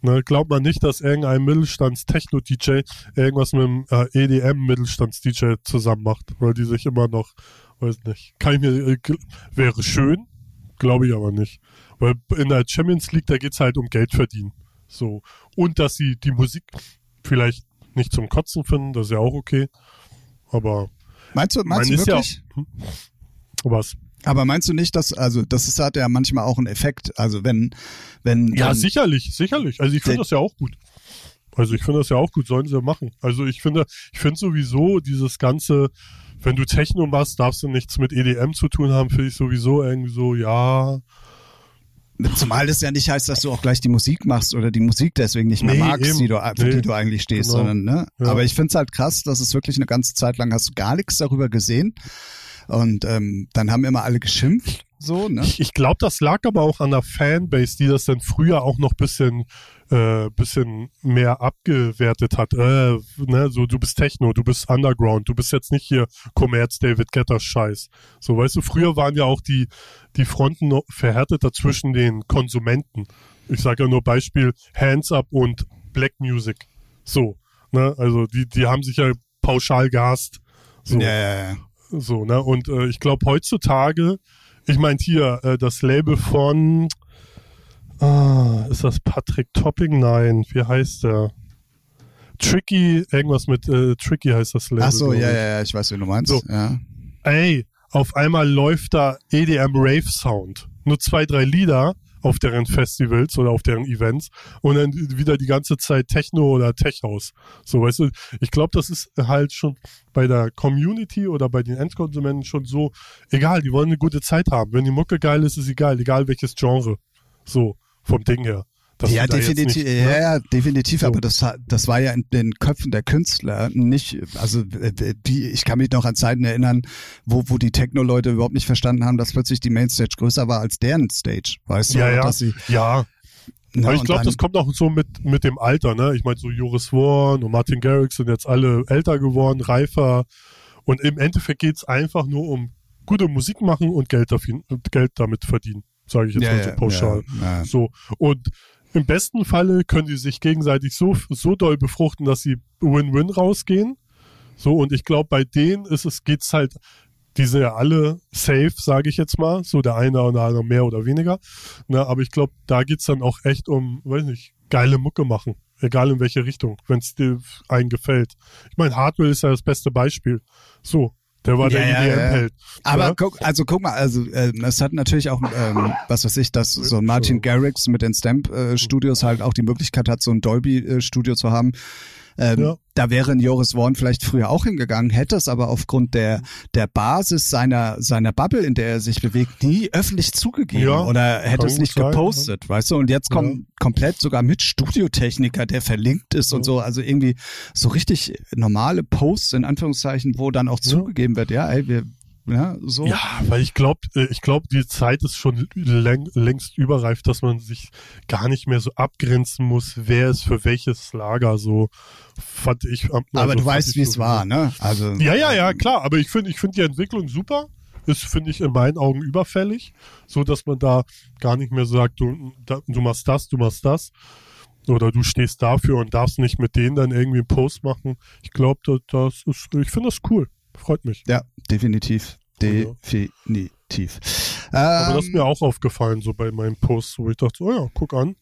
Ne, glaubt man nicht, dass irgendein Mittelstands-Techno-DJ irgendwas mit einem äh, EDM-Mittelstands-DJ zusammen macht, weil die sich immer noch, weiß nicht, kann ich mir, äh, wäre schön, glaube ich aber nicht. Weil in der Champions League, da geht's halt um Geld verdienen. So. Und dass sie die Musik vielleicht nicht zum Kotzen finden, das ist ja auch okay. Aber meinst du, meinst du ist ja wirklich? Hm? was? Aber meinst du nicht, dass, also das ist, hat ja manchmal auch einen Effekt. Also wenn, wenn. Ja, sicherlich, sicherlich. Also ich finde das ja auch gut. Also ich finde das ja auch gut, sollen sie ja machen. Also ich finde, ich finde sowieso dieses ganze, wenn du Techno machst, darfst du nichts mit EDM zu tun haben, finde ich sowieso irgendwie so, ja. Zumal das ja nicht heißt, dass du auch gleich die Musik machst oder die Musik deswegen nicht mehr Nee, magst, eben. die du, für Nee. die du eigentlich stehst, Genau. sondern, ne? Ja. Aber ich find's halt krass, dass es wirklich eine ganze Zeit lang hast du gar nichts darüber gesehen. Und ähm, dann haben immer alle geschimpft, so, ne? Ich, ich glaube, das lag aber auch an der Fanbase, die das dann früher auch noch bisschen, äh, bisschen mehr abgewertet hat. Äh, ne, so du bist Techno, du bist Underground, du bist jetzt nicht hier Commerz David Getter Scheiß. So, weißt du, früher waren ja auch die, die Fronten noch verhärteter zwischen den Konsumenten. Ich sage ja nur Beispiel Hands Up und Black Music. So, ne, also die, die haben sich ja pauschal gehasst. So. Ja, ja, ja. So, ne? Und äh, ich glaube heutzutage, ich meine hier, äh, das Label von ah, ist das Patrick Topping? Nein, wie heißt der? Tricky, irgendwas mit äh, Tricky heißt das Label. Ach so, ja, ja, ja, ich weiß, wie du meinst. So. Ja. Ey, auf einmal läuft da EDM Rave Sound. Nur zwei, drei Lieder auf deren Festivals oder auf deren Events und dann wieder die ganze Zeit Techno oder Tech House. So, weißt du, ich glaube, das ist halt schon bei der Community oder bei den Endkonsumenten schon so, egal, die wollen eine gute Zeit haben. Wenn die Mucke geil ist, ist sie geil, egal welches Genre. So, vom Ding her. Ja, definitiv, ja, ne? ja, definitiv, So. aber das, das war ja in den Köpfen der Künstler nicht, also die, ich kann mich noch an Zeiten erinnern, wo, wo die Techno-Leute überhaupt nicht verstanden haben, dass plötzlich die Mainstage größer war als deren Stage, weißt du? Ja, ja. Sie, Ja, na, Aber ich glaube, das kommt auch so mit, mit dem Alter, ne? Ich meine, so Joris Vorn und Martin Garrix sind jetzt alle älter geworden, reifer. Und im Endeffekt geht's einfach nur um gute Musik machen und Geld, dafür, Geld damit verdienen, sage ich jetzt ja, mal so pauschal. Ja, ja. So. Und im besten Falle können die sich gegenseitig so, so doll befruchten, dass sie Win-Win rausgehen. So, und ich glaube, bei denen ist es, geht's halt, die sind ja alle safe, sage ich jetzt mal. So der eine oder andere mehr oder weniger. Na, aber ich glaube, da geht's dann auch echt um, weiß nicht, geile Mucke machen. Egal in welche Richtung, wenn es dir einen gefällt. Ich meine, Hardwell ist ja das beste Beispiel. So, der war Ja, der ja, ja. EDM-Held. Aber Ja? guck, also guck mal, also ähm, es hat natürlich auch, ähm, was weiß ich, dass so ein Martin Garrix mit den Stamp-Studios halt auch die Möglichkeit hat, so ein Dolby-Studio zu haben. Ähm, Ja. Da wäre ein Joris Warren vielleicht früher auch hingegangen, hätte es aber aufgrund der der Basis seiner seiner Bubble, in der er sich bewegt, nie öffentlich zugegeben Ja, oder hätte es nicht sein, gepostet, weißt du? Und jetzt kommt komplett sogar mit Studiotechniker, der verlinkt ist und Ja. so, also irgendwie so richtig normale Posts in Anführungszeichen, wo dann auch Ja. zugegeben wird, ja, ey, wir ja, so. Ja, weil ich glaube, ich glaube, die Zeit ist schon läng, längst überreif, dass man sich gar nicht mehr so abgrenzen muss, wer ist für welches Lager so, fand ich. am- Aber also du weißt, wie es so- war, ne? Also Ja, ja, ja, klar, aber ich finde, ich finde die Entwicklung super. Ist, finde ich, in meinen Augen überfällig, so dass man da gar nicht mehr sagt, du, du machst das, du machst das. Oder du stehst dafür und darfst nicht mit denen dann irgendwie einen Post machen. Ich glaube, das ist, ich finde das cool. Freut mich. Ja, definitiv. Definitiv. Aber das ist Ähm, mir auch aufgefallen, so bei meinen Posts, wo ich dachte, oh ja, guck an,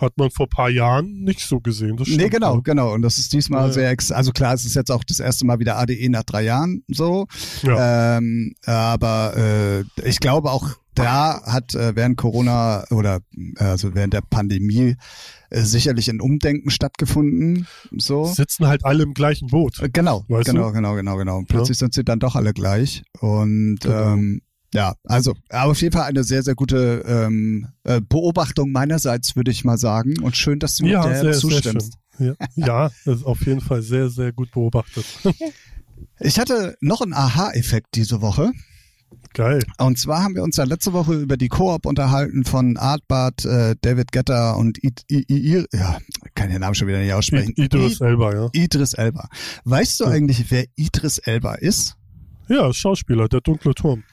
hat man vor paar Jahren nicht so gesehen. Das Nee, genau, ja. genau. Und das ist diesmal Ja, ja. sehr, ex also klar, es ist jetzt auch das erste Mal wieder ADE nach drei Jahren so. Ja. Ähm, aber äh, ich glaube auch da hat äh, während Corona oder äh, also während der Pandemie äh, sicherlich ein Umdenken stattgefunden. So. Sitzen halt alle im gleichen Boot. Äh, Genau, genau, du? genau, genau, genau. Und plötzlich sind sie dann doch alle gleich. Und Genau. ähm, Ja, also aber auf jeden Fall eine sehr, sehr gute ähm, äh, Beobachtung meinerseits, würde ich mal sagen. Und schön, dass du mir Ja, der sehr, sehr zustimmst. schön. Ja, ja, das ist auf jeden Fall sehr, sehr gut beobachtet. Ich hatte noch einen Aha-Effekt diese Woche. Geil. Und zwar haben wir uns ja letzte Woche über die Koop unterhalten von Artbart, äh, David Getter und I, I, I, I, ja, kann den Namen schon wieder nicht aussprechen. I- Idris Elba, ja. Idris Elba. Weißt du Ja. eigentlich, wer Idris Elba ist? Ja, Schauspieler, der dunkle Turm.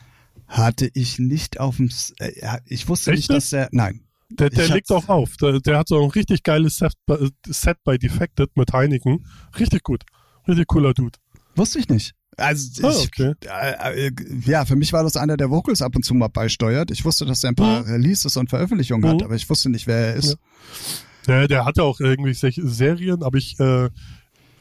Hatte ich nicht auf dem, äh, ja, ich wusste Echt nicht, dass er, nein. Der, der Ich legt auch auf. Der, der hat so ein richtig geiles Set, bei- Set bei Defected mit Heineken. Richtig gut. Richtig cooler Dude. Wusste ich nicht. Also ich, okay. äh, äh, ja, für mich war das einer, der Vocals ab und zu mal beisteuert. Ich wusste, dass er ein paar Mhm. Releases und Veröffentlichungen hat, Mhm. aber ich wusste nicht, wer er ist. Der, der hatte auch irgendwie Serien, aber ich äh,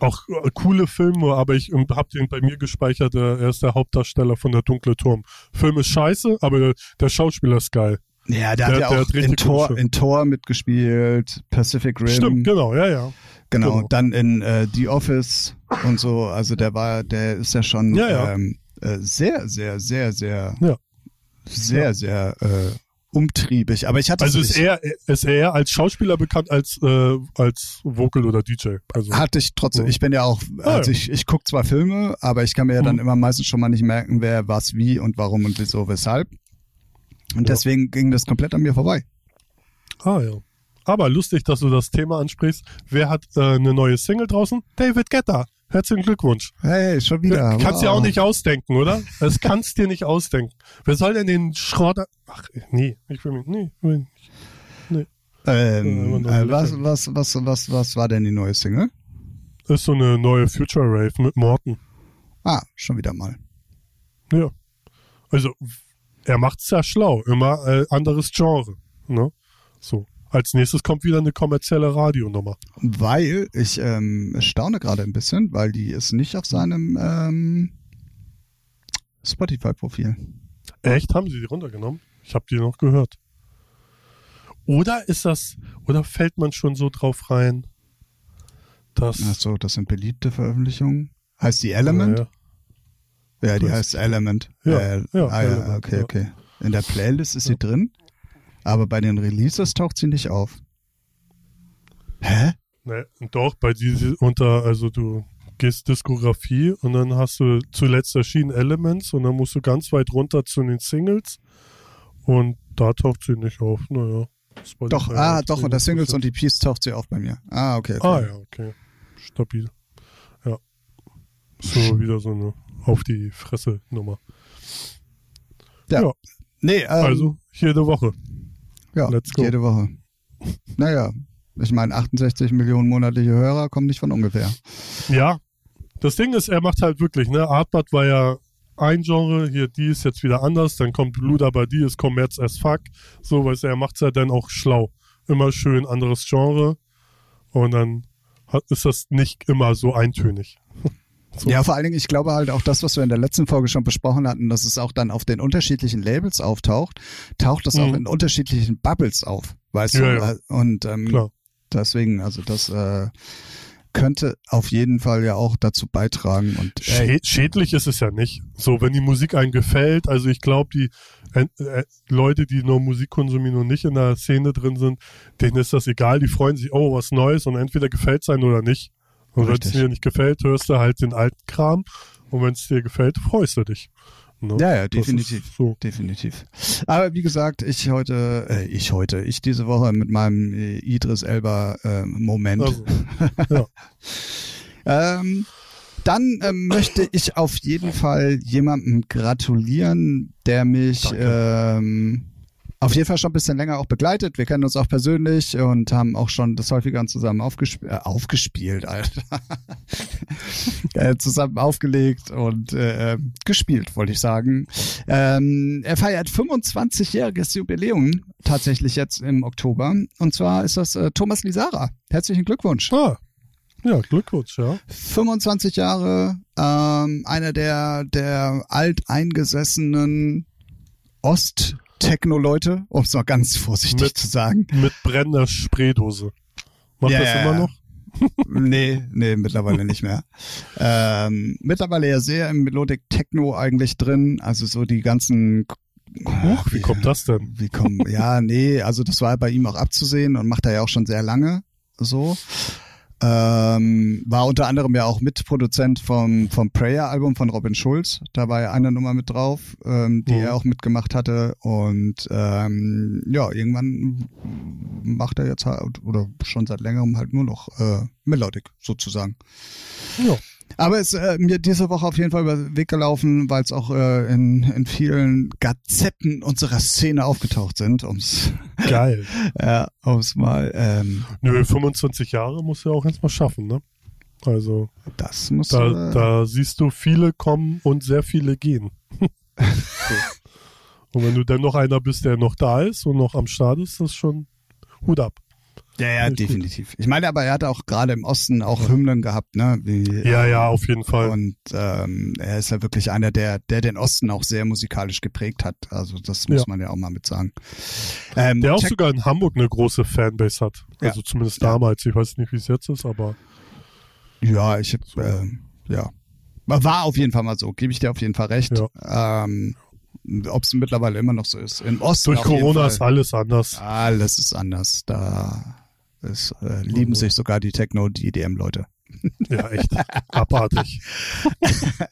auch äh, coole Filme, aber ich ähm, hab den bei mir gespeichert. Er ist der Hauptdarsteller von der Dunkle Turm. Film ist scheiße, aber der, der Schauspieler ist geil. Ja, der, Der- hat ja auch hat in Tor, in Tor mitgespielt, Pacific Rim. Stimmt, genau, ja, ja. Genau, Genau. dann in äh, The Office und so. Also der war, der ist ja schon Ja, ja. Ähm, äh, sehr, sehr, sehr, sehr, Ja. sehr, sehr äh, umtriebig. Aber ich hatte Also es ist er, ist er als Schauspieler bekannt als, äh, als Vocal oder DJ. Also, hatte ich trotzdem. Ja. Ich bin ja auch, Ah, also ich, ich gucke zwar Filme, aber ich kann mir ja dann Mhm. immer meistens schon mal nicht merken, wer was wie und warum und wieso, weshalb. Und Ja. deswegen ging das komplett an mir vorbei. ah ja. Aber lustig, dass du das Thema ansprichst. Wer hat äh, eine neue Single draußen? David Guetta. Herzlichen Glückwunsch. Hey, schon wieder. Kannst dir wow. auch nicht ausdenken, oder? Das kannst dir nicht ausdenken. Wer soll denn den Schrott... Ach, nee, ich will mich... Nee, will nicht. Ähm, Ja, immer äh, was, was, was, was, was war denn die neue Single? Das ist so eine neue Future Rave mit Morten. Ah, schon wieder mal. Ja. Also, er macht's ja schlau. Immer äh, anderes Genre. Ne? So. Als nächstes kommt wieder eine kommerzielle Radionummer. Weil ich ähm, staune gerade ein bisschen, weil die ist nicht auf seinem ähm, Spotify-Profil. Echt? Haben sie die runtergenommen? Ich habe die noch gehört. Oder ist das, oder fällt man schon so drauf rein, dass. Ach so, das sind beliebte Veröffentlichungen. Heißt die Element? Ja, Ja, die Das- heißt Element. Ja, äh, ja, ah, ja Element, okay, ja. okay. In der Playlist ist sie Ja. drin, aber bei den Releases taucht sie nicht auf. Hä? Ne, doch, bei diese unter, also du gehst Diskografie und dann hast du zuletzt erschienen Elements und dann musst du ganz weit runter zu den Singles und da taucht sie nicht auf. Naja. Doch, ah, doch, unter Singles und gesetzt. EPs taucht sie auf bei mir. Ah, okay. okay. Ah ja, okay. Stabil. Ja. So wieder so eine auf die Fresse Nummer. Ja. ja. Nee, ähm, Also jede Woche. Ja, let's go. jede Woche. Naja, ich meine, 68 Millionen monatliche Hörer kommen nicht von ungefähr. Ja. Das Ding ist, er macht halt wirklich, ne? Artbad war ja ein Genre, hier die ist jetzt wieder anders, dann kommt Blue aber die ist Commerz as fuck. So, weißt du, er macht's ja dann auch schlau. Immer schön anderes Genre und dann hat, ist das nicht immer so eintönig. So. Ja, vor allen Dingen, ich glaube halt auch das, was wir in der letzten Folge schon besprochen hatten, dass es auch dann auf den unterschiedlichen Labels auftaucht, taucht es auch Mhm. in unterschiedlichen Bubbles auf, weißt Ja, du? ja. Und ähm, Klar. deswegen, also das äh, könnte auf jeden Fall ja auch dazu beitragen. Und ey, Schä schädlich ist es ja nicht. So, wenn die Musik einem gefällt, also ich glaube, die äh, äh, Leute, die nur Musik konsumieren und nicht in der Szene drin sind, denen ist das egal, die freuen sich, oh, was Neues und entweder gefällt sein oder nicht. Und wenn es dir nicht gefällt, hörst du halt den alten Kram und wenn es dir gefällt, freust du dich. Ne? ja, ja, definitiv. So. Definitiv. Aber wie gesagt, ich heute, äh, ich heute, ich diese Woche mit meinem äh, Idris Elba äh, Moment. Also, ja. Ähm, dann ähm, möchte ich auf jeden Fall jemandem gratulieren, der mich ähm, auf jeden Fall schon ein bisschen länger auch begleitet. Wir kennen uns auch persönlich und haben auch schon das häufiger zusammen aufgesp äh, aufgespielt, Alter. äh, zusammen aufgelegt und äh, ähm, gespielt, wollte ich sagen. Ähm, er feiert 25-jähriges Jubiläum tatsächlich jetzt im Oktober. Und zwar ist das äh, Thomas Lisara. Herzlichen Glückwunsch. Ah, ja, Glückwunsch, ja. 25 Jahre, ähm, einer der, der alteingesessenen Ost-Techno-Leute, um es mal ganz vorsichtig Mit- zu sagen. Mit brennender Spraydose. Macht Ja, das immer noch? nee, nee, mittlerweile nicht mehr. Ähm, mittlerweile ja sehr im Melodic Techno eigentlich drin, also so die ganzen Huch, wie kommt das denn? Wie kommen, ja, nee, also das war bei ihm auch abzusehen und macht er ja auch schon sehr lange so. Ähm, war unter anderem ja auch Mitproduzent vom, vom Prayer-Album von Robin Schulz. Da war ja eine Nummer mit drauf, ähm, die Mhm. er auch mitgemacht hatte. Und ähm, ja, irgendwann macht er jetzt halt, oder schon seit längerem halt nur noch äh, Melodic sozusagen. Ja. Aber es ist äh, mir diese Woche auf jeden Fall über den Weg gelaufen, weil es auch äh, in, in vielen Gazetten unserer Szene aufgetaucht sind, ums, Geil. äh, ums mal, ähm, Nö, 25 Jahre muss er auch erstmal schaffen, ne? Also, das muss da, äh, da siehst du viele kommen und sehr viele gehen. Und wenn du dann noch einer bist, der noch da ist und noch am Start ist, das ist schon Hut ab. Ja, ja, Richtig gut. definitiv. Ich meine, aber er hat auch gerade im Osten auch Hymnen gehabt, ne? Wie, Ja, ja, auf jeden Fall. Und ähm, er ist ja wirklich einer, der, der den Osten auch sehr musikalisch geprägt hat. Also das muss Ja. man ja auch mal mit sagen. Ähm, Der auch check- sogar in Hamburg eine große Fanbase hat. Ja. Also zumindest Ja. damals. Ich weiß nicht, wie es jetzt ist, aber ja, ich hab, äh, ja. War auf jeden Fall mal so, gebe ich dir auf jeden Fall recht. Ähm, Ob es mittlerweile immer noch so ist. Im Osten durch Corona ist alles anders. Alles ist anders. Da ist, äh, lieben sich sogar die Techno, die EDM-Leute. Ja, echt. Abartig.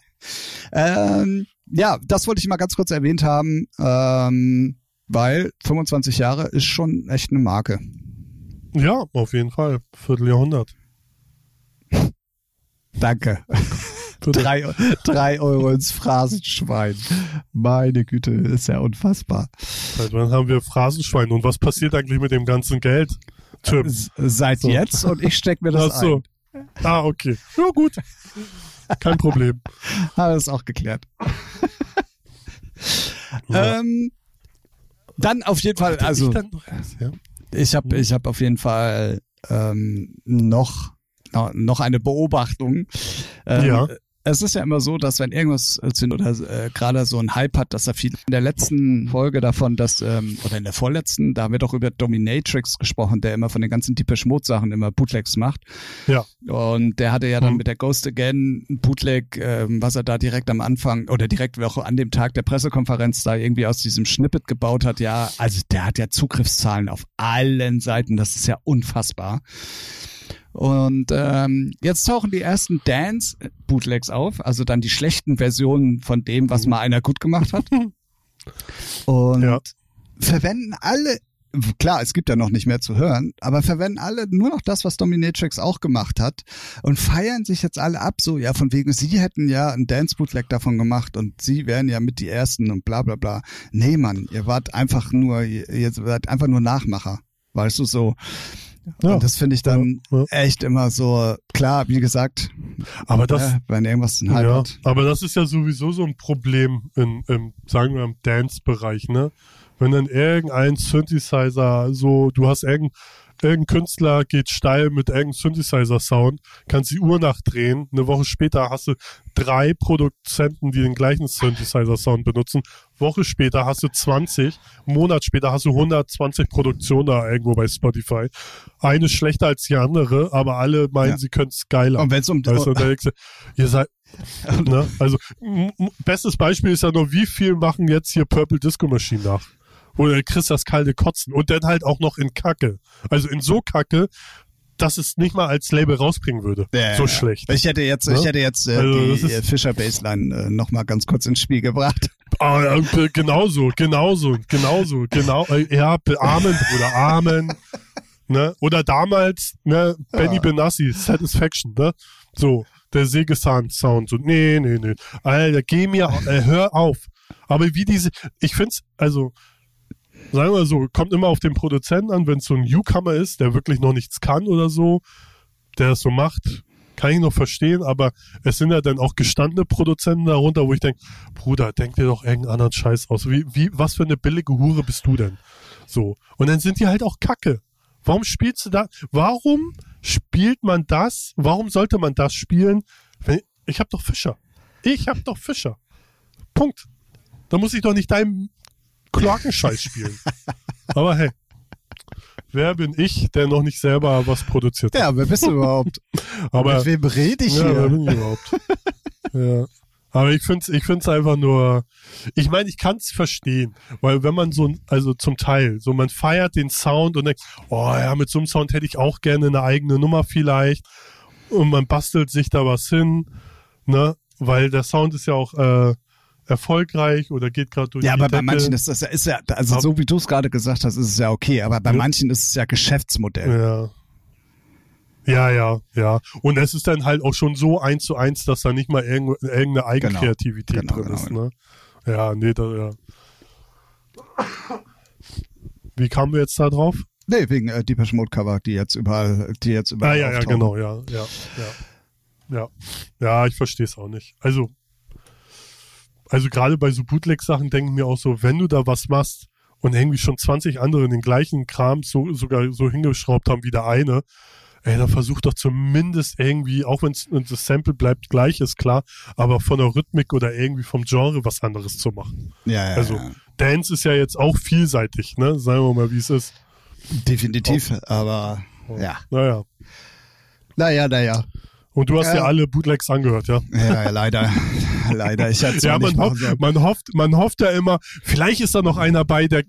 Ähm, ja, das wollte ich mal ganz kurz erwähnt haben, ähm, weil 25 Jahre ist schon echt eine Marke. Ja, auf jeden Fall. Vierteljahrhundert. Danke. drei, drei Euro ins Phrasenschwein. Meine Güte, ist ja unfassbar. Seit wann haben wir Phrasenschwein? Und was passiert eigentlich mit dem ganzen Geld? Tim. Seit So. jetzt und ich steck mir das Ach so. ein. Ah, okay. Ja, gut. Kein Problem. Alles auch geklärt. Ja. Ähm, dann auf jeden Fall, also Ich erst, ja? ich habe ich hab auf jeden Fall ähm, noch noch- noch eine Beobachtung. Ähm, Ja. Es ist ja immer so, dass wenn irgendwas sind oder äh, gerade so ein Hype hat, dass er viel in der letzten Folge davon, dass ähm, oder in der vorletzten, da haben wir doch über Dominatrix gesprochen, der immer von den ganzen Deepish Mode Sachen immer Bootlegs macht. Ja. Und der hatte ja dann Mhm. mit der Ghost Again Bootleg, ähm, was er da direkt am Anfang oder direkt auch an dem Tag der Pressekonferenz da irgendwie aus diesem Snippet gebaut hat. Ja, also der hat ja Zugriffszahlen auf allen Seiten. Das ist ja unfassbar. Und ähm, jetzt tauchen die ersten Dance-Bootlegs auf, also dann die schlechten Versionen von dem, was mal einer gut gemacht hat. Und Ja. verwenden alle, klar, es gibt ja noch nicht mehr zu hören, aber verwenden alle nur noch das, was Dominatrix auch gemacht hat und feiern sich jetzt alle ab, so, ja, von wegen, sie hätten ja ein Dance-Bootleg davon gemacht und sie wären ja mit die Ersten und bla bla bla. Nee, Mann, ihr wart einfach nur, ihr, ihr seid einfach nur Nachmacher. Weißt du, so. Ja. Und das finde ich dann Ja, ja. echt immer so, klar, wie gesagt, Aber das, ja, wenn irgendwas einen Hype hat. aber das ist ja sowieso so ein Problem in, im, sagen wir, im Dance-Bereich, ne? Wenn dann irgendein Synthesizer so, du hast irgendein, irgendein Künstler geht steil mit irgendeinem Synthesizer-Sound, kannst die Uhr nachdrehen, eine Woche später hast du drei Produzenten, die den gleichen Synthesizer-Sound benutzen, Woche später hast du 20, einen Monat später hast du 120 Produktionen da irgendwo bei Spotify. Eine schlechter als die andere, aber alle meinen, Ja. sie können es geiler. Und wenn es um, Weißt du, denkst ihr seid, ne? Also, bestes Beispiel ist ja nur, wie viel machen jetzt hier Purple Disco Machine nach? Du kriegst das kalte Kotzen und dann halt auch noch in Kacke. Also in so Kacke, dass es nicht mal als Label rausbringen würde. Ja, so ja. schlecht. Ich hätte jetzt, Ja? ich hätte jetzt äh, Also, die äh, Fischer Baseline äh, noch mal ganz kurz ins Spiel gebracht. Ah, äh, genauso, genauso, genauso, genau. äh, Ja, Amen, Bruder, Amen. Ne? Oder damals, ne, Benny. Benassi, Satisfaction, ne? So, der Sägesahn-Sound, so, nee, nee, nee. Alter, geh mir, äh, hör auf. Aber wie diese, ich find's, also, sagen wir so, kommt immer auf den Produzenten an, wenn es so ein Newcomer ist, der wirklich noch nichts kann oder so, der es so macht, kann ich noch verstehen, aber es sind ja dann auch gestandene Produzenten darunter, wo ich denke, Bruder, denk dir doch irgendeinen anderen Scheiß aus. Wie, wie, was für eine billige Hure bist du denn? So. Und dann sind die halt auch Kacke. Warum spielst du da? Warum spielt man das? Warum sollte man das spielen? Wenn, ich hab doch Fischer. Ich hab doch Fischer. Punkt. Da muss ich doch nicht deinen Kloakenscheiß spielen. Aber hey. wer bin ich, der noch nicht selber was produziert hat? Ja, wer bist du überhaupt? Aber Mit wem rede ich ja, wer hier? bin ich überhaupt? ja. Aber ich find's, ich find's einfach nur, ich meine, ich kann's verstehen, weil wenn man so, also zum Teil, so man feiert den Sound und denkt, oh ja, mit so einem Sound hätte ich auch gerne eine eigene Nummer vielleicht und man bastelt sich da was hin, ne, weil der Sound ist ja auch äh, erfolgreich oder geht gerade durch Ja, aber bei Decke. manchen ist das ja, ist ja, also Aber- so wie du es gerade gesagt hast, ist es ja okay, aber bei Ja. manchen ist es ja Geschäftsmodell. Ja. Ja, ja, ja. Und es ist dann halt auch schon so eins zu eins, dass da nicht mal irgend- irgendeine Eigenkreativität Genau, drin genau, ist, ne? Ja, nee, da, ja. Wie kamen wir jetzt da drauf? Nee, wegen äh, Deepesh Mode Cover, die jetzt überall, die jetzt überall Ah, ja, ja, genau, ja, ja, ja. Ja, ja ich verstehe es auch nicht. Also, also gerade bei so Bootleg-Sachen denke ich mir auch so, wenn du da was machst und irgendwie schon 20 andere den gleichen Kram so, sogar so hingeschraubt haben wie der eine, ey, dann versuch doch zumindest irgendwie, auch wenn das Sample bleibt gleich, ist klar, aber von der Rhythmik oder irgendwie vom Genre was anderes zu machen. Ja, ja, Also, ja. Dance ist ja jetzt auch vielseitig, ne? Sagen wir mal, wie es ist. definitiv, aber ja. Naja. Naja, naja. Und du hast Ja. ja alle Bootlegs angehört, ja? Ja, ja, leider. leider. Ich Ja, man sollen. man hofft, man hofft ja immer, vielleicht ist da noch einer bei, der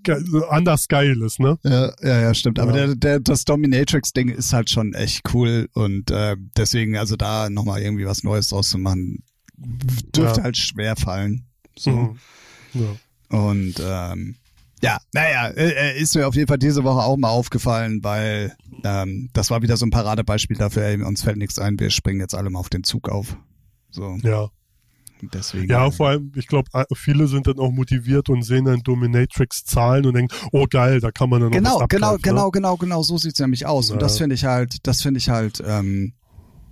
anders geil ist, ne? Ja, ja, ja, stimmt. Aber Ja. der, der, das Dominatrix-Ding ist halt schon echt cool und äh, deswegen, also da nochmal irgendwie was Neues draus zu machen, dürfte Ja. halt schwer fallen. So. Mhm. Ja. Und ähm, ja, naja, äh, äh, ist mir auf jeden Fall diese Woche auch mal aufgefallen, weil ähm, das war wieder so ein Paradebeispiel dafür, ey, uns fällt nichts ein, wir springen jetzt alle mal auf den Zug auf. So, ja. deswegen. Ja, äh, vor allem, ich glaube, viele sind dann auch motiviert und sehen dann Dominatrix Zahlen und denken, oh geil, da kann man dann noch Genau, was genau, abgreifen, genau, genau, genau, so sieht's nämlich aus. Und Ja. das finde ich halt, das finde ich halt, ähm,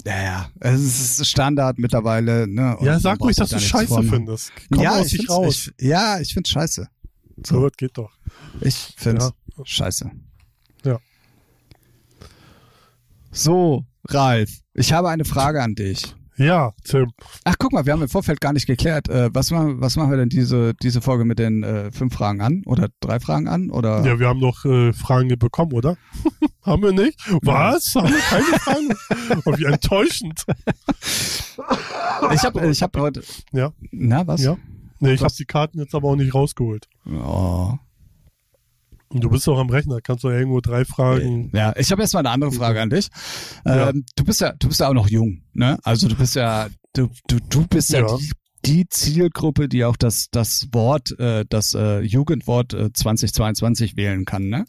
ja, ja, es ist Standard mittlerweile. Ne? Und Ja, sag ruhig, dass da du scheiße von. findest. Komm ja, aus ich dich raus. Ich, ja, ich find's scheiße. So, das geht doch. Ich find's Ja. scheiße. Ja. So, Ralf, ich habe eine Frage an dich. Ja, Tim. Ach, guck mal, wir haben im Vorfeld gar nicht geklärt. Äh, was, machen, was machen wir denn diese, diese Folge mit den äh, fünf Fragen an? Oder drei Fragen an? Oder? Ja, wir haben noch äh, Fragen bekommen, oder? haben wir nicht? Was? Haben wir keine Fragen? oh, wie enttäuschend. Ich habe ich hab heute. Ja, Na, was? ja. Nee, ich Was? habe die Karten jetzt aber auch nicht rausgeholt. Und du bist doch am Rechner, kannst doch irgendwo drei Fragen. Ja, ich habe erstmal eine andere Frage an dich. Ja. Ähm, du bist ja, du bist ja auch noch jung, ne? Also du bist ja, du, du, du bist ja, Ja. Die, die Zielgruppe, die auch das, das Wort, äh, das äh, Jugendwort äh, 2022 wählen kann, ne?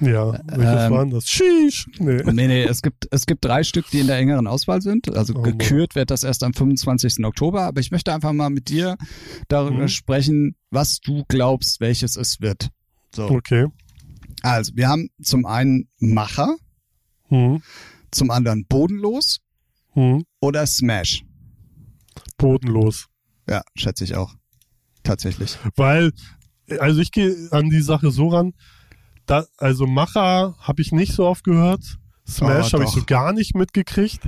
Ja, welches Ähm, waren das? Sheesh. Nee. Nee, nee, es gibt, es gibt drei Stück, die in der engeren Auswahl sind. Also Oh gekürt wird das erst am 25. Oktober. Aber ich möchte einfach mal mit dir darüber Mhm. sprechen, was du glaubst, welches es wird. So. Okay. Also, wir haben zum einen Macher, Hm. zum anderen Bodenlos Hm. oder Smash. Bodenlos. Ja, schätze ich auch. Tatsächlich. Weil, also ich gehe an die Sache so ran, da, also Macher habe ich nicht so oft gehört. Smash Oh, habe ich so gar nicht mitgekriegt,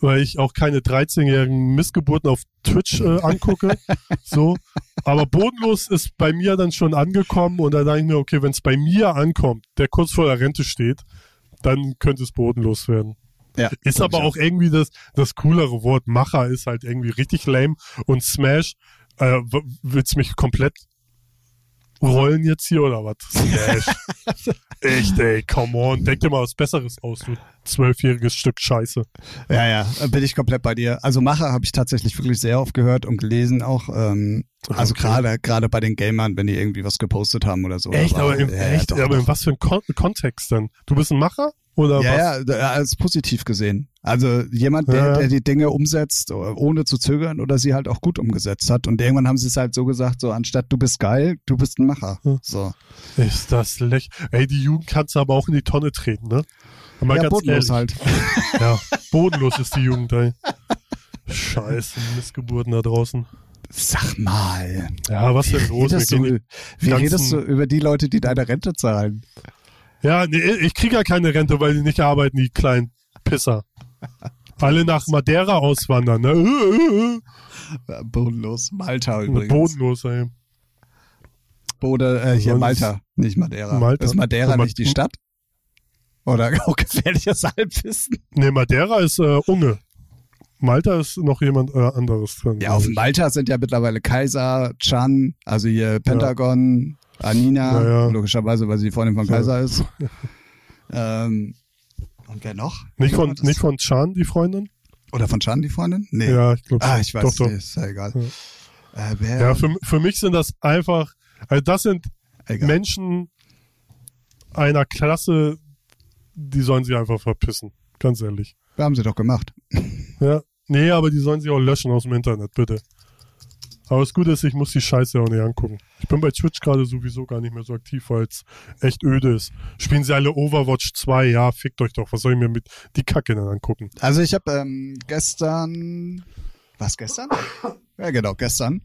weil ich auch keine 13-jährigen Missgeburten auf Twitch äh, angucke. so. Aber bodenlos ist bei mir dann schon angekommen und da denke ich mir, okay, wenn es bei mir ankommt, der kurz vor der Rente steht, dann könnte es bodenlos werden. Ja, Ist aber auch irgendwie das, das coolere Wort. Macher ist halt irgendwie richtig lame und Smash, äh, willst mich komplett rollen jetzt hier oder was? Smash. Echt, ey, come on. Denk dir mal was Besseres aus, du zwölfjähriges Stück Scheiße. Ja, ja, bin ich komplett bei dir. Also Macher habe ich tatsächlich wirklich sehr oft gehört und gelesen auch. Ähm, also Okay. gerade gerade bei den Gamern, wenn die irgendwie was gepostet haben oder so. Echt, aber, im, ja, echt, doch, aber in was für ein Kon Kontext denn? Du bist ein Macher? Oder Ja, was? ja, als positiv gesehen. Also jemand, der, Ja. der die Dinge umsetzt, ohne zu zögern oder sie halt auch gut umgesetzt hat. Und irgendwann haben sie es halt so gesagt, so anstatt du bist geil, du bist ein Macher. So. Ist das lech. Ey, die Jugend kannst du aber auch in die Tonne treten, ne? Mal ja, ganz bodenlos ehrlich. halt. Ja, bodenlos ist die Jugend, ey. Scheiße, Missgeburten da draußen. Sag mal. Ja, was denn los? Redest du, wie ganzen- redest du über die Leute, die deine Rente zahlen? Ja, nee, ich krieg ja keine Rente, weil die nicht arbeiten, die kleinen Pisser. Alle nach Madeira auswandern, ne? Bodenlos. Malta übrigens. Bodenlos, ey. Bode, äh, hier Sonst- Malta, nicht Madeira. Malta. Ist Madeira Ma- nicht die Stadt? Oder auch gefährliches Halbwissen? Nee, Madeira ist äh, Unge. Malta ist noch jemand äh, anderes drin. Ja, auf Malta sind ja mittlerweile Kaiser, Chan, also hier Pentagon, Anina, Ja, ja. logischerweise, weil sie die Freundin von. Kaiser ist. ähm, und wer noch? Nicht von, nicht von Chan, die Freundin? Oder von Chan, die Freundin? Nee. Ja, ich glaube Ah, ich weiß, Doch, doch. nee, ist ja egal. Ja. Äh, wer? Ja, für, für mich sind das einfach, also das sind egal. Menschen einer Klasse, die sollen sich einfach verpissen. Ganz ehrlich. Wir haben sie doch gemacht. Ja. Nee, aber die sollen sich auch löschen aus dem Internet, bitte. Aber das Gute ist, ich muss die Scheiße auch nicht angucken. Ich bin bei Twitch gerade sowieso gar nicht mehr so aktiv, weil es echt öde ist. Spielen sie alle Overwatch 2? Ja, fickt euch doch. Was soll ich mir mit die Kacke dann angucken? Also ich habe ähm, gestern, was gestern? Ja genau, gestern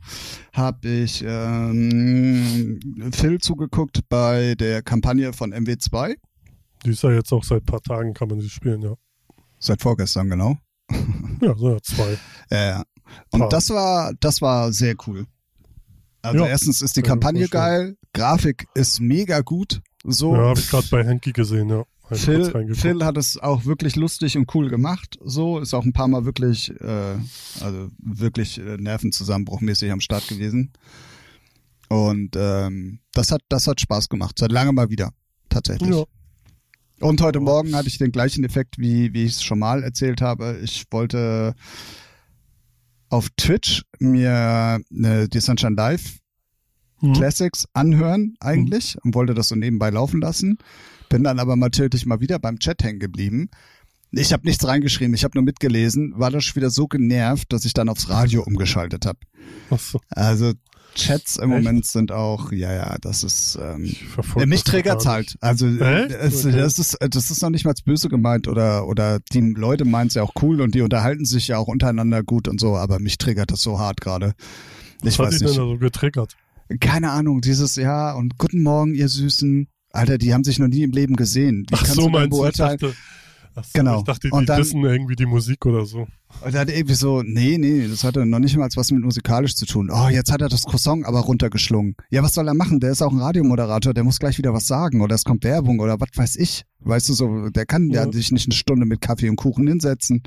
habe ich ähm, Phil zugeguckt bei der Kampagne von MW2. Die ist ja jetzt auch seit paar Tagen, kann man sie spielen, ja. Seit vorgestern, genau. Ja, so ja, zwei. Ja. Und Paar. das war, das war sehr cool. Also Ja, erstens ist die Kampagne geil, Grafik ist mega gut. So, Ja, habe ich gerade bei Henki gesehen, ja. Phil. Phil hat es auch wirklich lustig und cool gemacht. So ist auch ein paar Mal wirklich, äh, also wirklich äh, Nervenzusammenbruchmäßig am Start gewesen. Und ähm, das hat, das hat Spaß gemacht. Seit langem mal wieder, tatsächlich. Ja. Und heute Morgen hatte ich den gleichen Effekt, wie, wie ich es schon mal erzählt habe. Ich wollte auf Twitch mir äh, die Sunshine Live Hm. Classics anhören eigentlich und wollte das so nebenbei laufen lassen. Bin dann aber natürlich mal wieder beim Chat hängen geblieben. Ich habe nichts reingeschrieben, ich habe nur mitgelesen, war das schon wieder so genervt, dass ich dann aufs Radio umgeschaltet habe. So. Also Chats im Echt? Moment sind auch, ja, ja, das ist ähm, Ich verfolge mich nicht. halt. Also Echt? es, Okay. das ist das ist noch nicht mal böse gemeint oder oder die Leute meinen es ja auch cool und die unterhalten sich ja auch untereinander gut und so, aber mich triggert das so hart gerade. Ich Was hat weiß dich denn nicht. da so getriggert? Keine Ahnung, dieses Jahr und guten Morgen, ihr Süßen. Alter, die haben sich noch nie im Leben gesehen. Wie Ach so, denn meinst du? Ich dachte, ach so, Genau. ich dachte, die Und dann- wissen irgendwie die Musik oder so. Und dann irgendwie so, nee, nee, das hatte noch nicht mal was mit musikalisch zu tun. Oh, jetzt hat er das Croissant aber runtergeschlungen. Ja, was soll er machen? Der ist auch ein Radiomoderator, der muss gleich wieder was sagen oder es kommt Werbung oder was weiß ich. Weißt du so, der kann ja sich nicht eine Stunde mit Kaffee und Kuchen hinsetzen.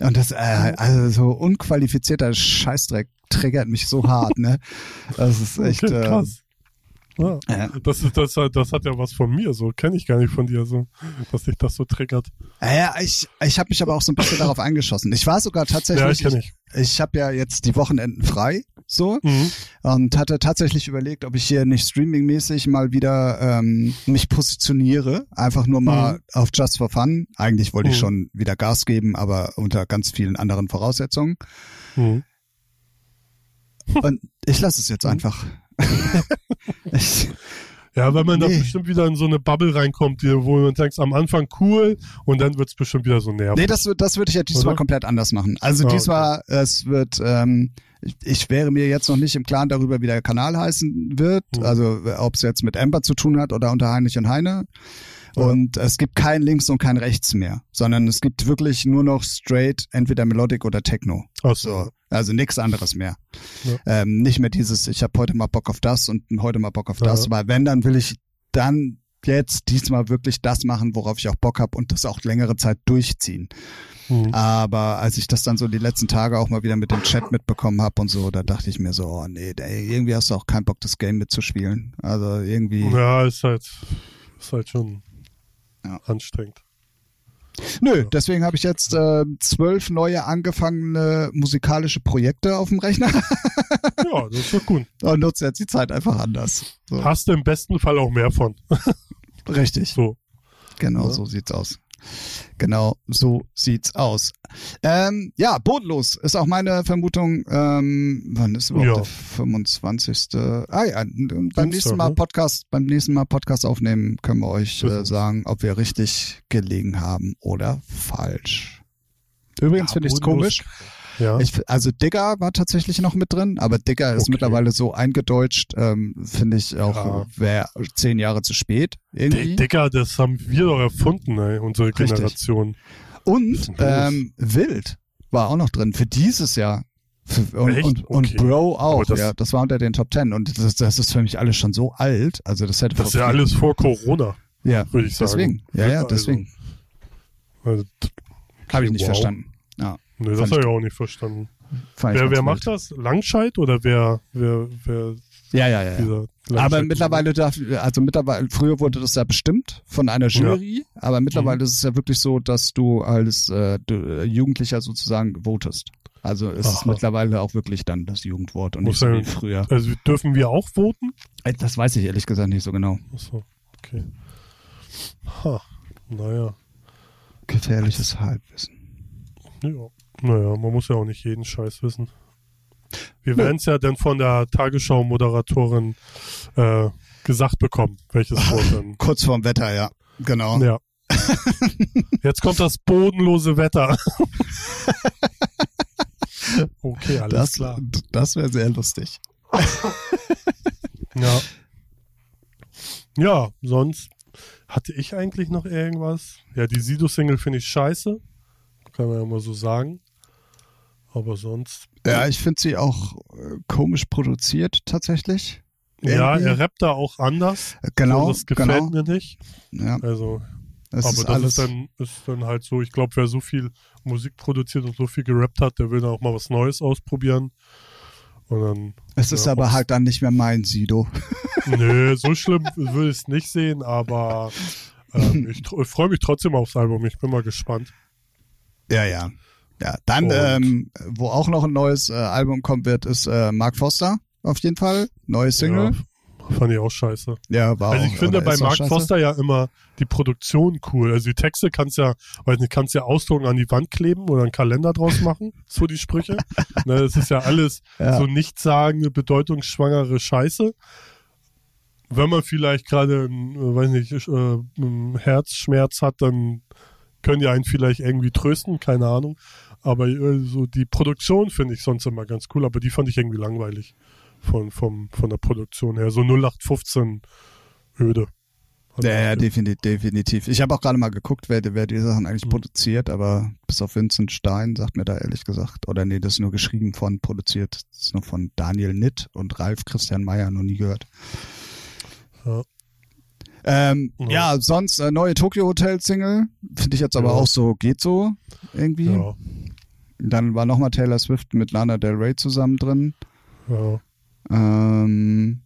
Und das, äh, also so unqualifizierter Scheißdreck triggert mich so hart, ne? Das ist echt, Okay, äh, krass. Ja. Ja. Das, ist, das, hat- das hat ja was von mir, so kenne ich gar nicht von dir, so, dass dich das so triggert. Ja, ich, ich habe mich aber auch so ein bisschen darauf eingeschossen. Ich war sogar tatsächlich, Ja, ich kenne ich. ich habe ja jetzt die Wochenenden frei, so, Mhm. und hatte tatsächlich überlegt, ob ich hier nicht streamingmäßig mal wieder ähm, mich positioniere, einfach nur mal Mhm. auf Just for Fun. Eigentlich wollte ich Mhm. schon wieder Gas geben, aber unter ganz vielen anderen Voraussetzungen. Mhm. Und ich lasse es jetzt Mhm. einfach. Ja, weil man Nee. da bestimmt wieder in so eine Bubble reinkommt, wo man denkt, am Anfang cool und dann wird's bestimmt wieder so nervig. Nee, das wird, das würde ich ja diesmal Oder? komplett anders machen. Also Ah, diesmal, es wird, ähm, ich, ich wäre mir jetzt noch nicht im Klaren darüber, wie der Kanal heißen wird. Mhm. Also ob es jetzt mit Amber zu tun hat oder unter Heinrich und Heine. Ja. Und es gibt kein Links und kein Rechts mehr, sondern es gibt wirklich nur noch straight, entweder Melodic oder Techno. Ach So, also nichts anderes mehr. Ja. Ähm, nicht mehr dieses, ich habe heute mal Bock auf das und heute mal Bock auf Ja. das, weil wenn, dann will ich dann jetzt diesmal wirklich das machen, worauf ich auch Bock habe und das auch längere Zeit durchziehen. Mhm. Aber als ich das dann so die letzten Tage auch mal wieder mit dem Chat mitbekommen habe und so, da dachte ich mir so, oh nee, ey, irgendwie hast du auch keinen Bock, das Game mitzuspielen. Also irgendwie. Ja, ist halt, ist halt schon Ja. anstrengend. Nö, deswegen habe ich jetzt äh, zwölf neue angefangene musikalische Projekte auf dem Rechner Ja, das ist doch gut. und nutze jetzt die Zeit einfach anders. So, Hast du im besten Fall auch mehr von. richtig. So. Genau, Ja. so sieht's aus. Genau, so sieht's aus. Ähm, ja, bodenlos ist auch meine Vermutung. Ähm, wann ist überhaupt Ja. der 25. Ah ja, beim nächsten Mal ne? Podcast, beim nächsten Mal Podcast aufnehmen, können wir euch äh, sagen, ob wir richtig gelegen haben oder falsch. Übrigens Ja, finde ich es komisch. Ja. Ich, also Digger war tatsächlich noch mit drin, aber Digger ist Okay. mittlerweile so eingedeutscht, ähm, finde ich auch, Ja. wäre zehn Jahre zu spät irgendwie. D- Digga, das haben wir doch erfunden, ey, unsere Richtig. Generation. Und ähm, Wild war auch noch drin für dieses Jahr. Und, und, und Okay. Bro auch, das- ja. Das war unter den Top Ten. Und das, das ist für mich alles schon so alt. Also das hätte Das ist ja alles vor Corona. Ja, würde ich sagen. deswegen. Ja, ja, Also, deswegen. Also, Habe ich nicht wow. verstanden. Ja, nee, das habe ich- auch nicht verstanden. Wer, wer macht das? Langscheid oder wer, wer, wer Ja, ja, ja. ja. Aber mittlerweile darf, also mittlerweile, früher wurde das ja bestimmt von einer Jury, aber mittlerweile Mhm. ist es ja wirklich so, dass du als äh, du, äh, Jugendlicher sozusagen votest. Also es ist Aha. mittlerweile auch wirklich dann das Jugendwort und Muss nicht so ja- wie früher. Also dürfen wir auch voten? Äh, Das weiß ich ehrlich gesagt nicht so genau. Achso, okay. Ha, naja. Gefährliches Halbwissen. Ja. Naja, man muss ja auch nicht jeden Scheiß wissen. Wir werden es ja dann von der Tagesschau-Moderatorin äh, gesagt bekommen, welches Wort dann. Kurz vorm Wetter, ja. Genau. Ja. Jetzt kommt das bodenlose Wetter. okay, alles das klar. das wäre sehr lustig. Ja. Ja, sonst hatte ich eigentlich noch irgendwas. Ja, die Sido-Single finde ich scheiße. Kann man ja mal so sagen. Aber sonst. Ja, ich finde sie auch äh, komisch produziert tatsächlich. Ja, Irgendwie. er rappt da auch anders. Genau, So, das gefällt genau. mir nicht. Ja, Also, es aber ist das alles. ist dann, ist dann halt so, ich glaube, wer so viel Musik produziert und so viel gerappt hat, der will dann auch mal was Neues ausprobieren. Und dann, es ist ja, aber halt dann nicht mehr mein Sido. nö, so schlimm würde ich es nicht sehen, aber ähm, ich, ich freue mich trotzdem aufs Album. Ich bin mal gespannt. Ja, ja. Ja, dann, Und- ähm, wo auch noch ein neues äh, Album kommen wird, ist äh, Mark Foster auf jeden Fall. Neue Single. Ja, fand ich auch scheiße. Ja, war Also auch, ich finde oder bei auch Mark. Foster ja immer die Produktion cool. Also die Texte kannst ja, weiß nicht, kannst ja ausdrucken an die Wand kleben oder einen Kalender draus machen. So die Sprüche. ne, das ist ja alles Ja. so nichtssagende, bedeutungsschwangere Scheiße. Wenn man vielleicht gerade, äh, weiß nicht, äh, einen Herzschmerz hat, dann können die einen vielleicht irgendwie trösten, keine Ahnung. Aber äh, so die Produktion finde ich sonst immer ganz cool, aber die fand ich irgendwie langweilig von, vom, von der Produktion her. So 0815 öde. Ja, ja, definitiv. definitiv. Ich habe auch gerade mal geguckt, wer, wer die Sachen eigentlich Mhm. produziert, aber bis auf Vincent Stein sagt mir da ehrlich gesagt, oder nee, das ist nur geschrieben von, produziert, das ist nur von Daniel Nitt und Ralf Christian Meyer, noch nie gehört. Ja. Ähm, Ja. ja. sonst äh, neue Tokyo Hotel Single, finde ich jetzt aber Ja. auch so, geht so irgendwie. Ja, Dann war nochmal Taylor Swift mit Lana Del Rey zusammen drin. ja. Ähm,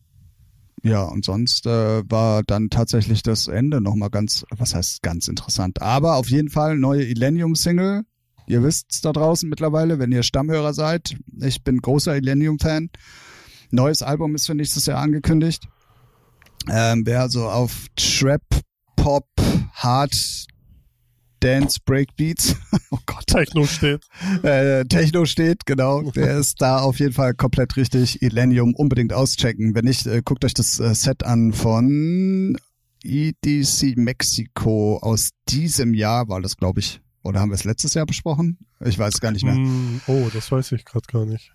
ja, und sonst äh, war dann tatsächlich das Ende nochmal ganz, was heißt ganz interessant. Aber auf jeden Fall neue Illenium-Single. Ihr wisst's da draußen mittlerweile, wenn ihr Stammhörer seid. Ich bin großer Illenium-Fan. Neues Album ist für nächstes Jahr angekündigt. Ähm, wer so auf Trap, Pop, Hard, Dance, Breakbeats, oh Gott, Techno steht. äh, Techno steht, genau. Der ist da auf jeden Fall komplett richtig. Illenium unbedingt auschecken. Wenn nicht, äh, guckt euch das äh, Set an von EDC Mexico aus diesem Jahr, war das, glaube ich. Oder haben wir es letztes Jahr besprochen? Ich weiß gar nicht mehr. Hm, oh, das weiß ich gerade gar nicht.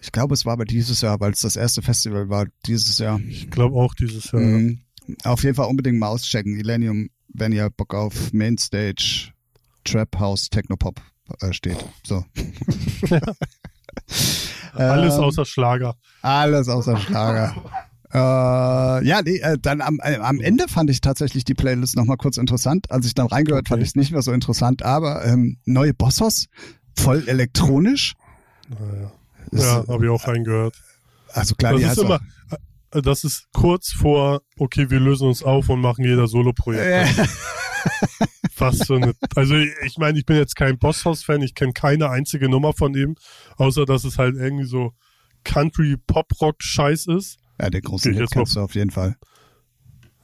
Ich glaube, es war aber dieses Jahr, weil es das erste Festival war dieses Jahr. Ich glaube auch dieses Jahr. Mhm. Auf jeden Fall unbedingt mal auschecken. Illenium, wenn ihr Bock auf Mainstage, Trap House, Technopop äh, steht. So. Alles Ähm, außer Schlager. Alles außer Schlager. äh, ja, nee, äh, dann am, äh, am Ende fand ich tatsächlich die Playlist nochmal kurz interessant. Als ich dann reingehört, Okay. fand ich es nicht mehr so interessant, aber ähm, neue Bossos, voll elektronisch. Naja. Ja, habe ich auch reingehört. Also klar, Das die ist immer, das ist kurz vor, okay, wir lösen uns auf und machen jeder Solo-Projekt. Fast so eine, also ich meine, ich bin jetzt kein Bosshaus-Fan, ich kenne keine einzige Nummer von ihm, außer dass es halt irgendwie so Country-Pop-Rock-Scheiß ist. ja, Geh ich Hit kennst du auf jeden Fall.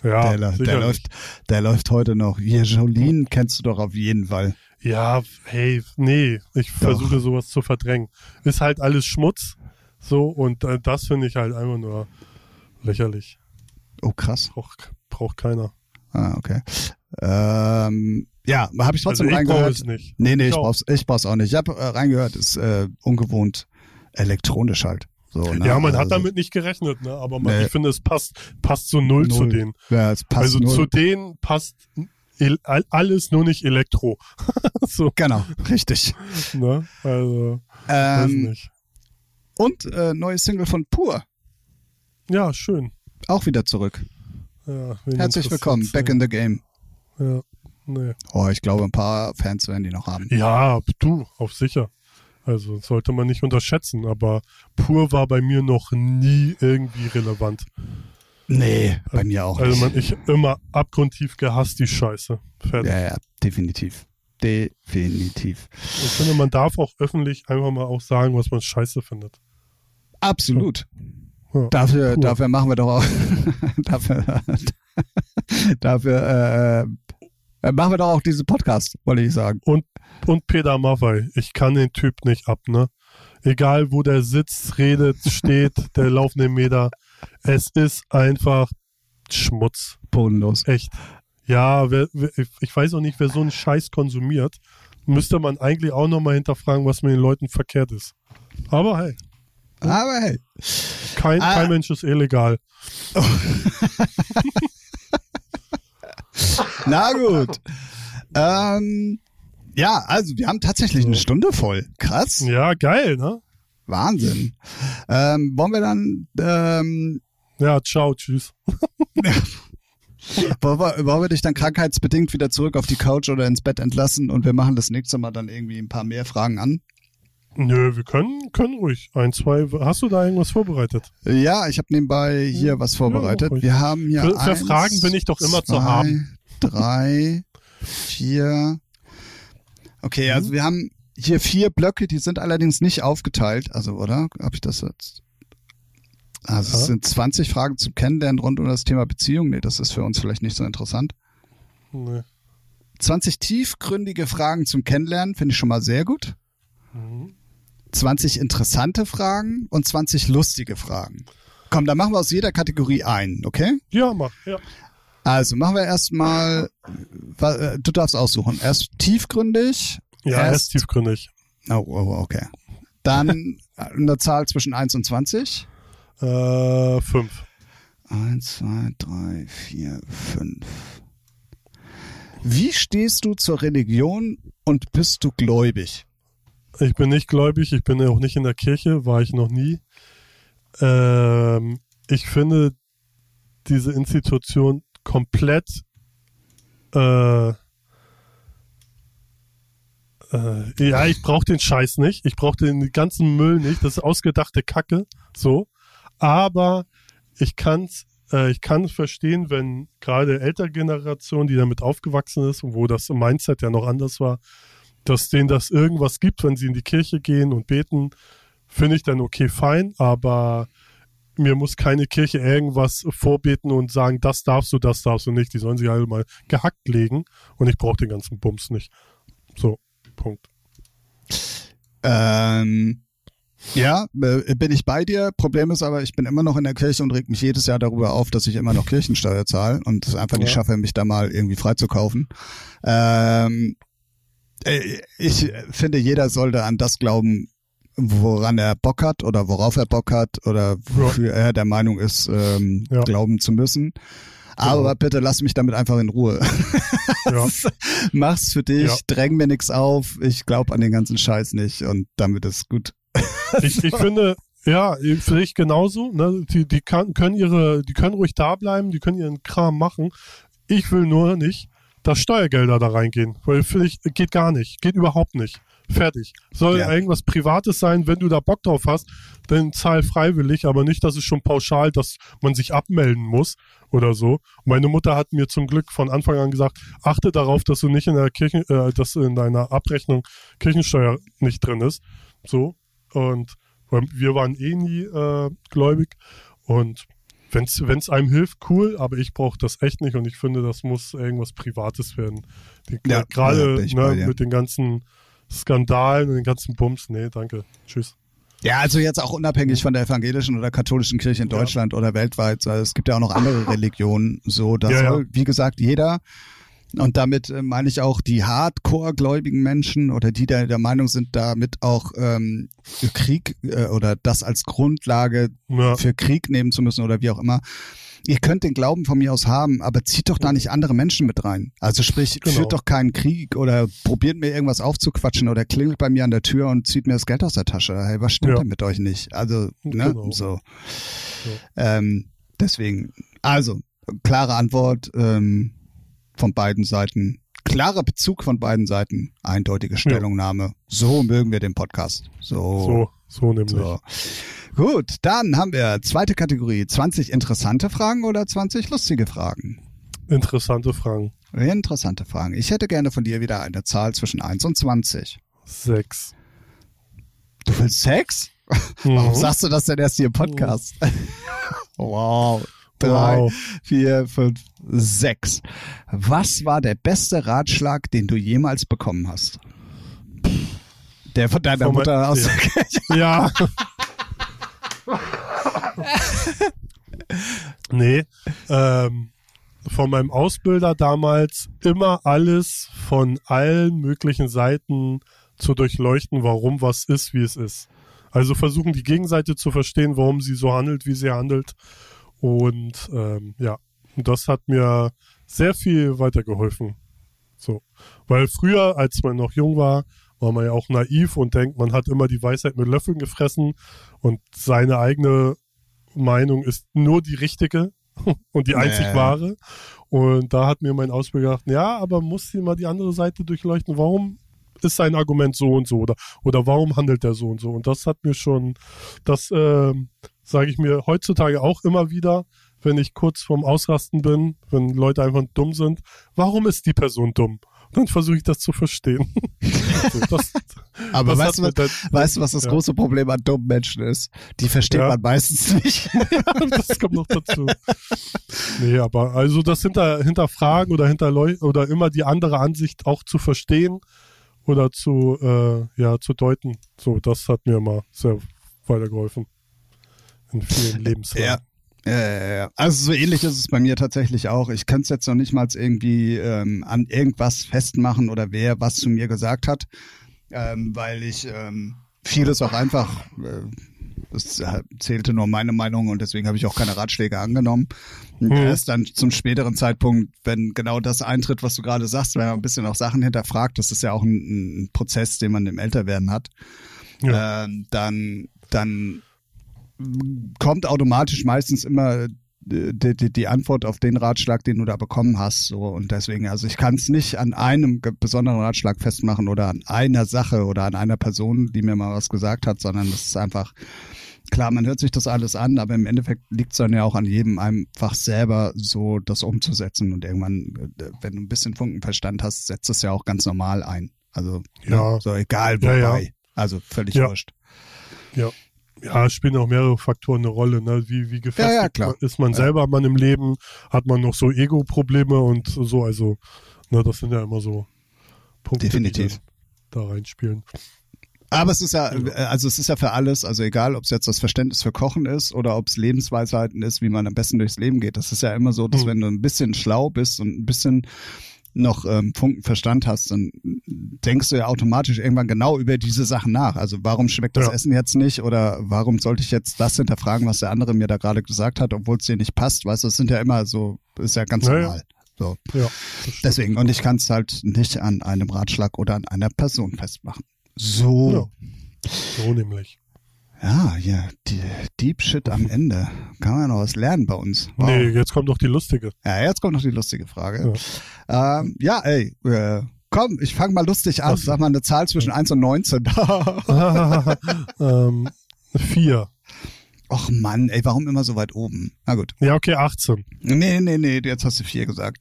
Ja, der, der läuft, der läuft heute noch. Hier, Jolene kennst du doch auf jeden Fall. Ja, hey, nee, ich versuche sowas zu verdrängen. Ist halt alles Schmutz, so, und äh, das finde ich halt einfach nur lächerlich. Oh, krass. Braucht, braucht keiner. Ah, okay. Ähm, ja, habe ich Also trotzdem ich brauche reingehört. es nicht. Nee, nee, ich, Ich auch. brauch's, ich brauch's auch nicht. Ich habe äh, reingehört, ist äh, ungewohnt elektronisch halt. So, ne? Ja, man hat Also, damit nicht gerechnet, ne? aber man, Nee. ich finde, es passt, passt so null, zu Null. denen. Ja, es passt also null. zu denen passt alles nur nicht Elektro. so, Genau, richtig. ne? Also, weiß Ähm, nicht. und äh, neue Single von Pur. Ja, schön. Auch wieder zurück. Ja, Herzlich willkommen, back in the game. Ja, nee. Oh, ich glaube, ein paar Fans werden die noch haben. Ja, du, auf sicher. Also sollte man nicht unterschätzen, aber pur war bei mir noch nie irgendwie relevant. Nee, bei mir auch Also nicht. man, ich immer abgrundtief gehasst die Scheiße. Fertig. ja, ja, definitiv. Definitiv. Ich finde, man darf auch öffentlich einfach mal auch sagen, was man scheiße findet. Absolut. Ja, Dafür, cool. dafür machen wir doch auch, dafür, dafür äh, machen wir doch auch diesen Podcast, wollte ich sagen. Und, und Peter Maffei, ich kann den Typ nicht ab, ne? Egal wo der sitzt, redet, steht, der laufende Meter. Es ist einfach Schmutz. Bodenlos. Echt. Ja, wer, wer, ich weiß auch nicht, wer so einen Scheiß konsumiert. Müsste man eigentlich auch nochmal hinterfragen, was mit den Leuten verkehrt ist. Aber hey, Aber hey. kein, Ah. kein Mensch ist illegal. Na gut. ähm, ja, also wir haben tatsächlich eine Stunde voll. Krass. Ja, geil, ne? Wahnsinn. Ähm, wollen wir dann, ähm, Ja, ciao, tschüss. wollen, wir, wollen wir dich dann krankheitsbedingt wieder zurück auf die Couch oder ins Bett entlassen und wir machen das nächste Mal dann irgendwie ein paar mehr Fragen an? Nö, wir können, können ruhig. Ein, zwei. Hast du da irgendwas vorbereitet? Ja, ich habe nebenbei hier was vorbereitet. ruhig. Wir haben hier Für- für eins, Fragen bin ich doch immer zu zwei, haben. Drei, vier. Okay, Mhm. also wir haben hier vier Blöcke, die sind allerdings nicht aufgeteilt. Also, oder? Habe ich das jetzt? Also es Ja. sind 20 Fragen zum Kennenlernen rund um das Thema Beziehung. Nee, das ist für uns vielleicht nicht so interessant. Nee. 20 tiefgründige Fragen zum Kennenlernen finde ich schon mal sehr gut. Mhm. 20 interessante Fragen und 20 lustige Fragen. Komm, dann machen wir aus jeder Kategorie ein, okay? Ja, mach. Ja. Also machen wir erstmal, äh, du darfst aussuchen. Erst tiefgründig. Ja, Erst- erst tiefgründig. Oh, oh okay. Dann eine Zahl zwischen 1 und 20. Äh, fünf. 1, 2, 3, 4, 5. Wie stehst du zur Religion und bist du gläubig? Ich bin nicht gläubig, ich bin auch nicht in der Kirche, war ich noch nie. Ähm, ich finde diese Institution komplett äh, äh, ja, ich brauche den Scheiß nicht, ich brauche den ganzen Müll nicht, das ist ausgedachte Kacke, so. Aber ich kann's, äh, ich kann verstehen, wenn gerade ältere Generation, die damit aufgewachsen ist und wo das Mindset ja noch anders war, dass denen das irgendwas gibt, wenn sie in die Kirche gehen und beten, finde ich dann okay, fein, aber mir muss keine Kirche irgendwas vorbeten und sagen, das darfst du, das darfst du nicht. Die sollen sich halt mal gehackt legen und ich brauche den ganzen Bums nicht. So, Punkt. Ähm, ja, äh, bin ich bei dir. Problem ist aber, ich bin immer noch in der Kirche und reg mich jedes Jahr darüber auf, dass ich immer noch Kirchensteuer zahle und es einfach nicht Ja. schaffe, mich da mal irgendwie freizukaufen. Ähm, äh, ich finde, jeder sollte an das glauben, woran er Bock hat oder worauf er Bock hat oder wofür er der Meinung ist, ähm, Ja. glauben zu müssen. Aber Genau. bitte lass mich damit einfach in Ruhe. Ja, Mach's für dich, Ja. dräng mir nix auf. Ich glaube an den ganzen Scheiß nicht und damit ist gut. ich, ich finde, ja, für ich genauso. Ne? Die, die kann, können ihre, die können ruhig da bleiben, die können ihren Kram machen. Ich will nur nicht, dass Steuergelder da reingehen. Weil finde ich, geht gar nicht. Geht überhaupt nicht. Fertig. Soll Ja. irgendwas Privates sein, wenn du da Bock drauf hast, dann zahl freiwillig, aber nicht, dass es schon pauschal, dass man sich abmelden muss oder so. Meine Mutter hat mir zum Glück von Anfang an gesagt, achte darauf, dass du nicht in der Kirchen, äh, dass in deiner Abrechnung Kirchensteuer nicht drin ist. So. Und wir waren eh nie äh, gläubig. Und wenn es einem hilft, cool, aber ich brauche das echt nicht und ich finde, das muss irgendwas Privates werden. Ja, ja, Gerade ne, mit den ganzen Skandalen und den ganzen Bums. Nee, danke. Tschüss. Ja, also jetzt auch unabhängig von der evangelischen oder katholischen Kirche in Ja. Deutschland oder weltweit. Also es gibt ja auch noch andere Religionen. So, da Ja, ja. soll, wie gesagt, jeder. Und damit äh, meine ich auch die Hardcore-gläubigen Menschen oder die der, der Meinung sind, damit auch ähm, Krieg äh, oder das als Grundlage Ja, für Krieg nehmen zu müssen oder wie auch immer. Ihr könnt den Glauben von mir aus haben, aber zieht doch da nicht andere Menschen mit rein. Also sprich, Genau. führt doch keinen Krieg oder probiert mir irgendwas aufzuquatschen oder klingelt bei mir an der Tür und zieht mir das Geld aus der Tasche. Hey, was stimmt Ja. denn mit euch nicht? Also, ne, Genau. so. Ähm, deswegen, also, klare Antwort ähm, von beiden Seiten. Klarer Bezug von beiden Seiten. Eindeutige Stellungnahme. So mögen wir den Podcast. So. So, so nämlich. so. Gut, dann haben wir zweite Kategorie. 20 interessante Fragen oder 20 lustige Fragen? Interessante Fragen. Interessante Fragen. Ich hätte gerne von dir wieder eine Zahl zwischen 1 und 20. Sechs. Du willst Sex? Warum Mhm. sagst du das denn erst hier im Podcast? wow. Drei, Wow. vier, fünf, sechs. Was war der beste Ratschlag, den du jemals bekommen hast? Der von deiner Von Mutter aus ja. Ja. nee, ähm, von meinem Ausbilder damals immer alles von allen möglichen Seiten zu durchleuchten, warum was ist, wie es ist. Also versuchen die Gegenseite zu verstehen, warum sie so handelt, wie sie handelt. Und ähm, ja, das hat mir sehr viel weitergeholfen. So. Weil früher, als man noch jung war, war man ja auch naiv und denkt, man hat immer die Weisheit mit Löffeln gefressen und seine eigene Meinung ist nur die richtige und die einzig Nee. wahre. Und da hat mir mein Ausbilder gedacht, ja, aber muss sie mal die andere Seite durchleuchten. Warum ist sein Argument so und so oder, oder warum handelt er so und so? Und das hat mir schon, das ähm, sage ich mir heutzutage auch immer wieder, wenn ich kurz vorm Ausrasten bin, wenn Leute einfach dumm sind. Warum ist die Person dumm? Dann versuche ich das zu verstehen. so, das, Aber das weißt du, was, dann- weißt du, was das Ja. große Problem an dummen Menschen ist? Die versteht Ja. man meistens nicht. das kommt noch dazu. Nee, aber also das hinter, hinterfragen oder hinterleu oder immer die andere Ansicht auch zu verstehen oder zu, äh, ja, zu deuten. So, das hat mir immer sehr weitergeholfen. In vielen Lebenslagen. Ja. Ja. Also so ähnlich ist es bei mir tatsächlich auch. Ich kann es jetzt noch nicht mal irgendwie ähm, an irgendwas festmachen oder wer was zu mir gesagt hat, ähm, weil ich ähm, vieles auch einfach, äh, es äh, zählte nur meine Meinung und deswegen habe ich auch keine Ratschläge angenommen. Hm. erst dann zum späteren Zeitpunkt, wenn genau das eintritt, was du gerade sagst, wenn man ein bisschen auch Sachen hinterfragt, das ist ja auch ein, ein Prozess, den man im Älterwerden hat, Ja. ähm, dann, dann kommt automatisch meistens immer die, die, die Antwort auf den Ratschlag, den du da bekommen hast. So und deswegen, also ich kann es nicht an einem besonderen Ratschlag festmachen oder an einer Sache oder an einer Person, die mir mal was gesagt hat, sondern das ist einfach klar, man hört sich das alles an, aber im Endeffekt liegt es dann ja auch an jedem einfach selber so das umzusetzen und irgendwann, äh, wenn du ein bisschen Funkenverstand hast, setzt es ja auch ganz normal ein. Also Ja. so egal Ja, wobei. ja. Also völlig Ja. wurscht. Ja, es spielen auch mehrere Faktoren eine Rolle, ne? Wie, wie gefestigt Ja, ja, klar. ist man Ja. selber man im Leben, hat man noch so Ego-Probleme und so, also, ne, das sind ja immer so Punkte, Definitiv. die da reinspielen. Aber es ist ja, also es ist ja für alles, also egal, ob es jetzt das Verständnis für Kochen ist oder ob es Lebensweisheiten ist, wie man am besten durchs Leben geht. Das ist ja immer so, dass Hm. wenn du ein bisschen schlau bist und ein bisschen noch ähm, Funken Verstand hast, dann denkst du ja automatisch irgendwann genau über diese Sachen nach. Also warum schmeckt das Ja. Essen jetzt nicht oder warum sollte ich jetzt das hinterfragen, was der andere mir da gerade gesagt hat, obwohl es dir nicht passt. Weißt du, es sind ja immer so, ist ja ganz Ja, ja. normal. So. Ja, das. Deswegen, und ich kann es halt nicht an einem Ratschlag oder an einer Person festmachen. So. So nämlich. Ja, ja, die, Deep Shit am Ende. Kann man noch was lernen bei uns. Wow. Nee, jetzt kommt doch die lustige. Ja, jetzt kommt noch die lustige Frage. Ja, ähm, ja ey, äh, komm, ich fang mal lustig an. Sag mal eine Zahl zwischen 1 und 19. ähm, vier. Och Mann, ey, warum immer so weit oben? Na gut. Ja, okay, 18. Nee, nee, nee, jetzt hast du vier gesagt.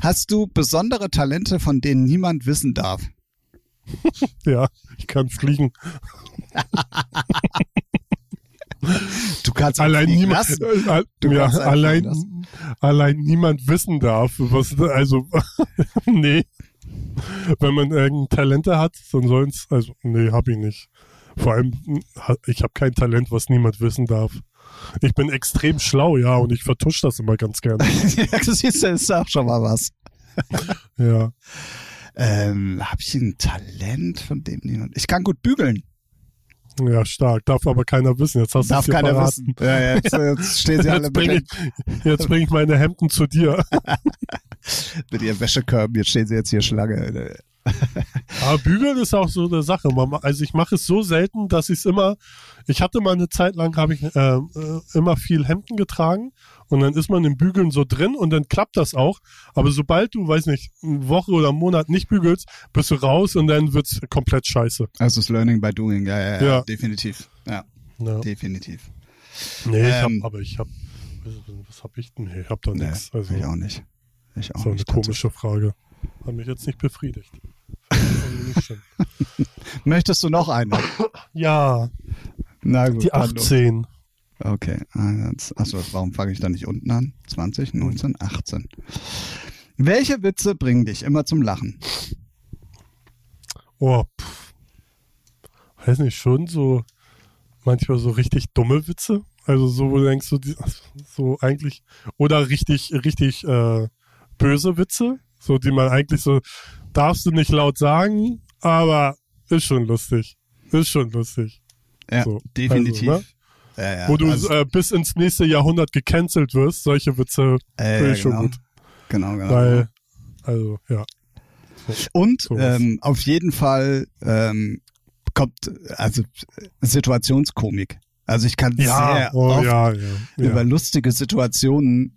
Hast du besondere Talente, von denen niemand wissen darf? Ja, ich kann fliegen. Du kannst Allein niemand, äh, ja, allein, allein niemand wissen darf, was, also, nee. Wenn man irgendein Talente hat, dann sollen's, also, nee, hab ich nicht. Vor allem, ha- ich habe kein Talent, was niemand wissen darf. Ich bin extrem schlau, ja, und ich vertusch das immer ganz gerne. ja, das ist, das ist auch schon mal was. Ja. Ähm, habe ich ein Talent, von dem niemand. Ich kann gut bügeln. Ja, stark. Darf aber keiner wissen. Jetzt hast du es keiner verraten. wissen. Ja, jetzt, jetzt stehen sie alle bringe ich, jetzt bring ich meine Hemden zu dir. mit ihren Wäschekörben. Jetzt stehen sie jetzt hier Schlange. Aber bügeln ist auch so eine Sache. Also ich mache es so selten, dass ich es immer. Ich hatte mal eine Zeit lang, habe ich äh, äh, immer viel Hemden getragen und dann ist man im Bügeln so drin und dann klappt das auch. Aber sobald du, weiß nicht, eine Woche oder einen Monat nicht bügelst, bist du raus und dann wird's komplett scheiße. Also das Learning by Doing, ja, ja, ja, Ja. definitiv. Ja, Ja. definitiv. Nee, ich hab, Ähm. aber ich hab, was, hab ich denn? Nee, ich hab da Nee, nichts. Also, ich auch nicht. Ich auch so eine nicht. komische Frage. Hat mich jetzt nicht befriedigt. Möchtest du noch eine? ja, Na gut. die dann los. 18. Okay. Achso, warum fange ich da nicht unten an? 20, 19, 18. Welche Witze bringen dich immer zum Lachen? Oh, pff. Weiß nicht, schon so manchmal so richtig dumme Witze. Also so, wo du denkst, so, die, so eigentlich, oder richtig, richtig äh, böse Witze, so die man eigentlich so, darfst du nicht laut sagen, aber ist schon lustig. Ist schon lustig. Ja, So, definitiv. also, ne? Ja, ja, wo du also, äh, bis ins nächste Jahrhundert gecancelt wirst, solche Witze äh, finde ich schon genau. gut. Genau, genau. Weil, also, ja. Und sowas. ähm, auf jeden Fall ähm, kommt also Situationskomik. Also ich kann Ja, sehr oh, oft ja. über lustige Situationen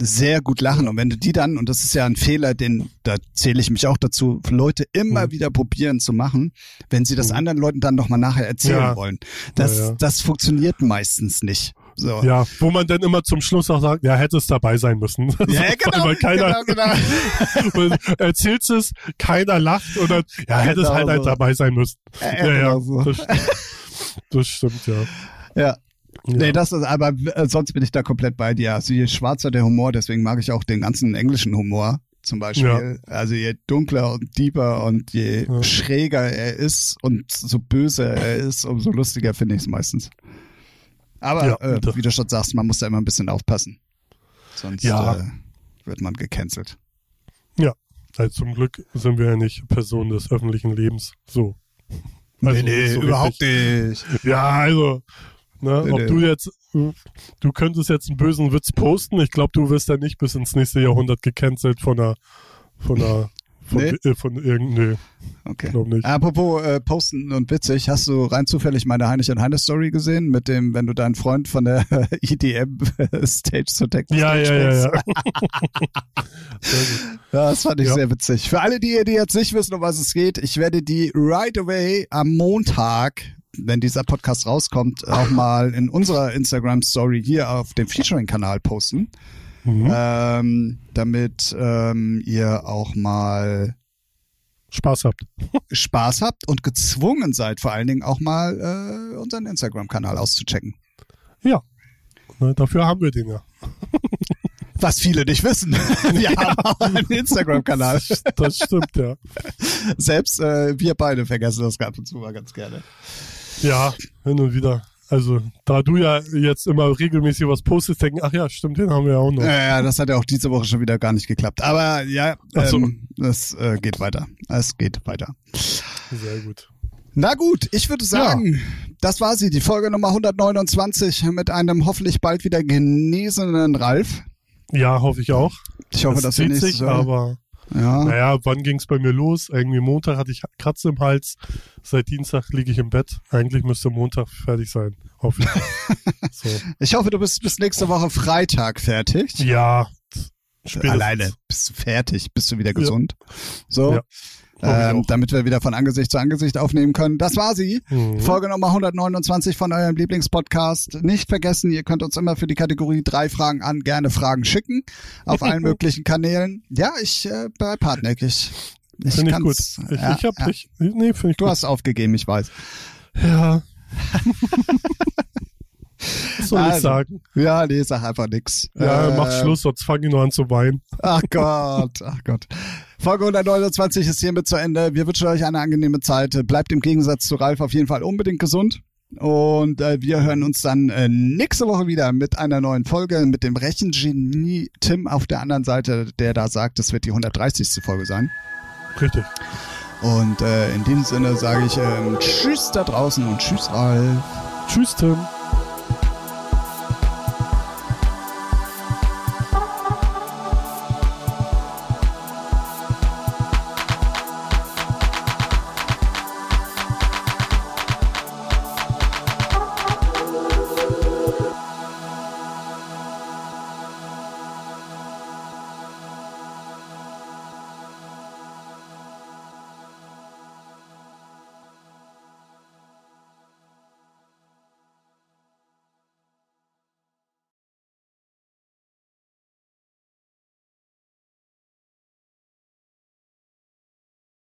sehr gut lachen. Und wenn du die dann, und das ist ja ein Fehler, den, da zähle ich mich auch dazu, Leute immer Mhm. wieder probieren zu machen, wenn sie das Mhm. anderen Leuten dann nochmal nachher erzählen Ja. wollen. Das, Ja, ja. das funktioniert meistens nicht. So. Ja, wo man dann immer zum Schluss auch sagt, ja, hätte es dabei sein müssen. Ja, genau, Weil keiner, genau, genau. weil erzählst es, keiner lacht oder ja, hätte es Genau halt, halt so. dabei sein müssen. Ja, Ja, ja, genau so. das, stimmt. das stimmt, ja. Ja. Ja. Nee, das ist, aber äh, sonst bin ich da komplett bei dir. Also je schwarzer der Humor, deswegen mag ich auch den ganzen englischen Humor zum Beispiel. Also je dunkler und tiefer und je Ja. schräger er ist und so böse er ist, umso lustiger finde ich es meistens. Aber Ja, äh, das- wie du schon sagst, man muss da immer ein bisschen aufpassen. Sonst Ja. äh, wird man gecancelt. Also zum Glück sind wir ja nicht Personen des öffentlichen Lebens. So. Also nicht so richtig. nicht. Ja, also, ne, ob du jetzt, du könntest jetzt einen bösen Witz posten. Ich glaube, du wirst ja nicht bis ins nächste Jahrhundert gecancelt von einer, von einer, von, Nee. äh, von irgendeinem, nee, Okay. glaub nicht. Apropos äh, Posten und witzig, hast du rein zufällig meine Heinrich und Heine Story gesehen, mit dem, wenn du deinen Freund von der EDM Stage zu Techno Ja, Stage ja, ja. Ja, das fand ich Ja. sehr witzig. Für alle, die, die jetzt nicht wissen, um was es geht, ich werde die right away am Montag, wenn dieser Podcast rauskommt, auch mal in unserer Instagram-Story hier auf dem Featuring-Kanal posten, Mhm. ähm, damit ähm, ihr auch mal Spaß habt. Spaß habt und gezwungen seid, vor allen Dingen auch mal äh, unseren Instagram-Kanal auszuchecken. Ja. Ne, dafür haben wir den ja. Was viele nicht wissen. Wir haben auch einen Instagram-Kanal. Das stimmt, ja. Selbst äh, wir beide vergessen das ab und zu mal ganz gerne. Ja, hin und wieder. Also, da du ja jetzt immer regelmäßig was postest, denken, ach ja, stimmt, den haben wir ja auch noch. Ja, ja, das hat ja auch diese Woche schon wieder gar nicht geklappt. Aber ja, Ach so. ähm, es äh, geht weiter. Es geht weiter. Sehr gut. Na gut, ich würde sagen, das war sie, die Folge Nummer 129 mit einem hoffentlich bald wieder genesenen Ralf. Ja, hoffe ich auch. Ich hoffe, Es dass wir zieht nächste sich, aber ja. naja, wann ging's bei mir los? Irgendwie Montag hatte ich Kratze im Hals. Seit Dienstag liege ich im Bett. Eigentlich müsste Montag fertig sein. Hoffe ich. so. Ich hoffe, du bist bis nächste Woche Freitag fertig. Ja. spätestens. Alleine bist du fertig, bist du wieder gesund. So, Ja, hoffe ich ähm, damit wir wieder von Angesicht zu Angesicht aufnehmen können. Das war sie. Mhm. Folge Nummer 129 von eurem Lieblingspodcast. Nicht vergessen, ihr könnt uns immer für die Kategorie drei Fragen an gerne Fragen schicken auf allen möglichen Kanälen. Ja, ich äh, bleib hartnäckig. Ich Finde ich gut. Ich, ja, ich hab ja. nicht. Nee, finde ich Du gut. hast aufgegeben, ich weiß. Ja. Was soll ich Also, sagen? Ja, nee, sag einfach nix. Ja, Äh, mach Schluss, sonst fange ich nur an zu weinen. Ach Gott, ach Gott. Folge 129 ist hiermit zu Ende. Wir wünschen euch eine angenehme Zeit. Bleibt im Gegensatz zu Ralf auf jeden Fall unbedingt gesund. Und äh, wir hören uns dann äh, nächste Woche wieder mit einer neuen Folge mit dem Rechengenie Tim auf der anderen Seite, der da sagt, es wird die 130. Folge sein. Richtig. Und äh, in diesem Sinne sage ich ähm, Tschüss da draußen und Tschüss Ralf. Tschüss, Tim.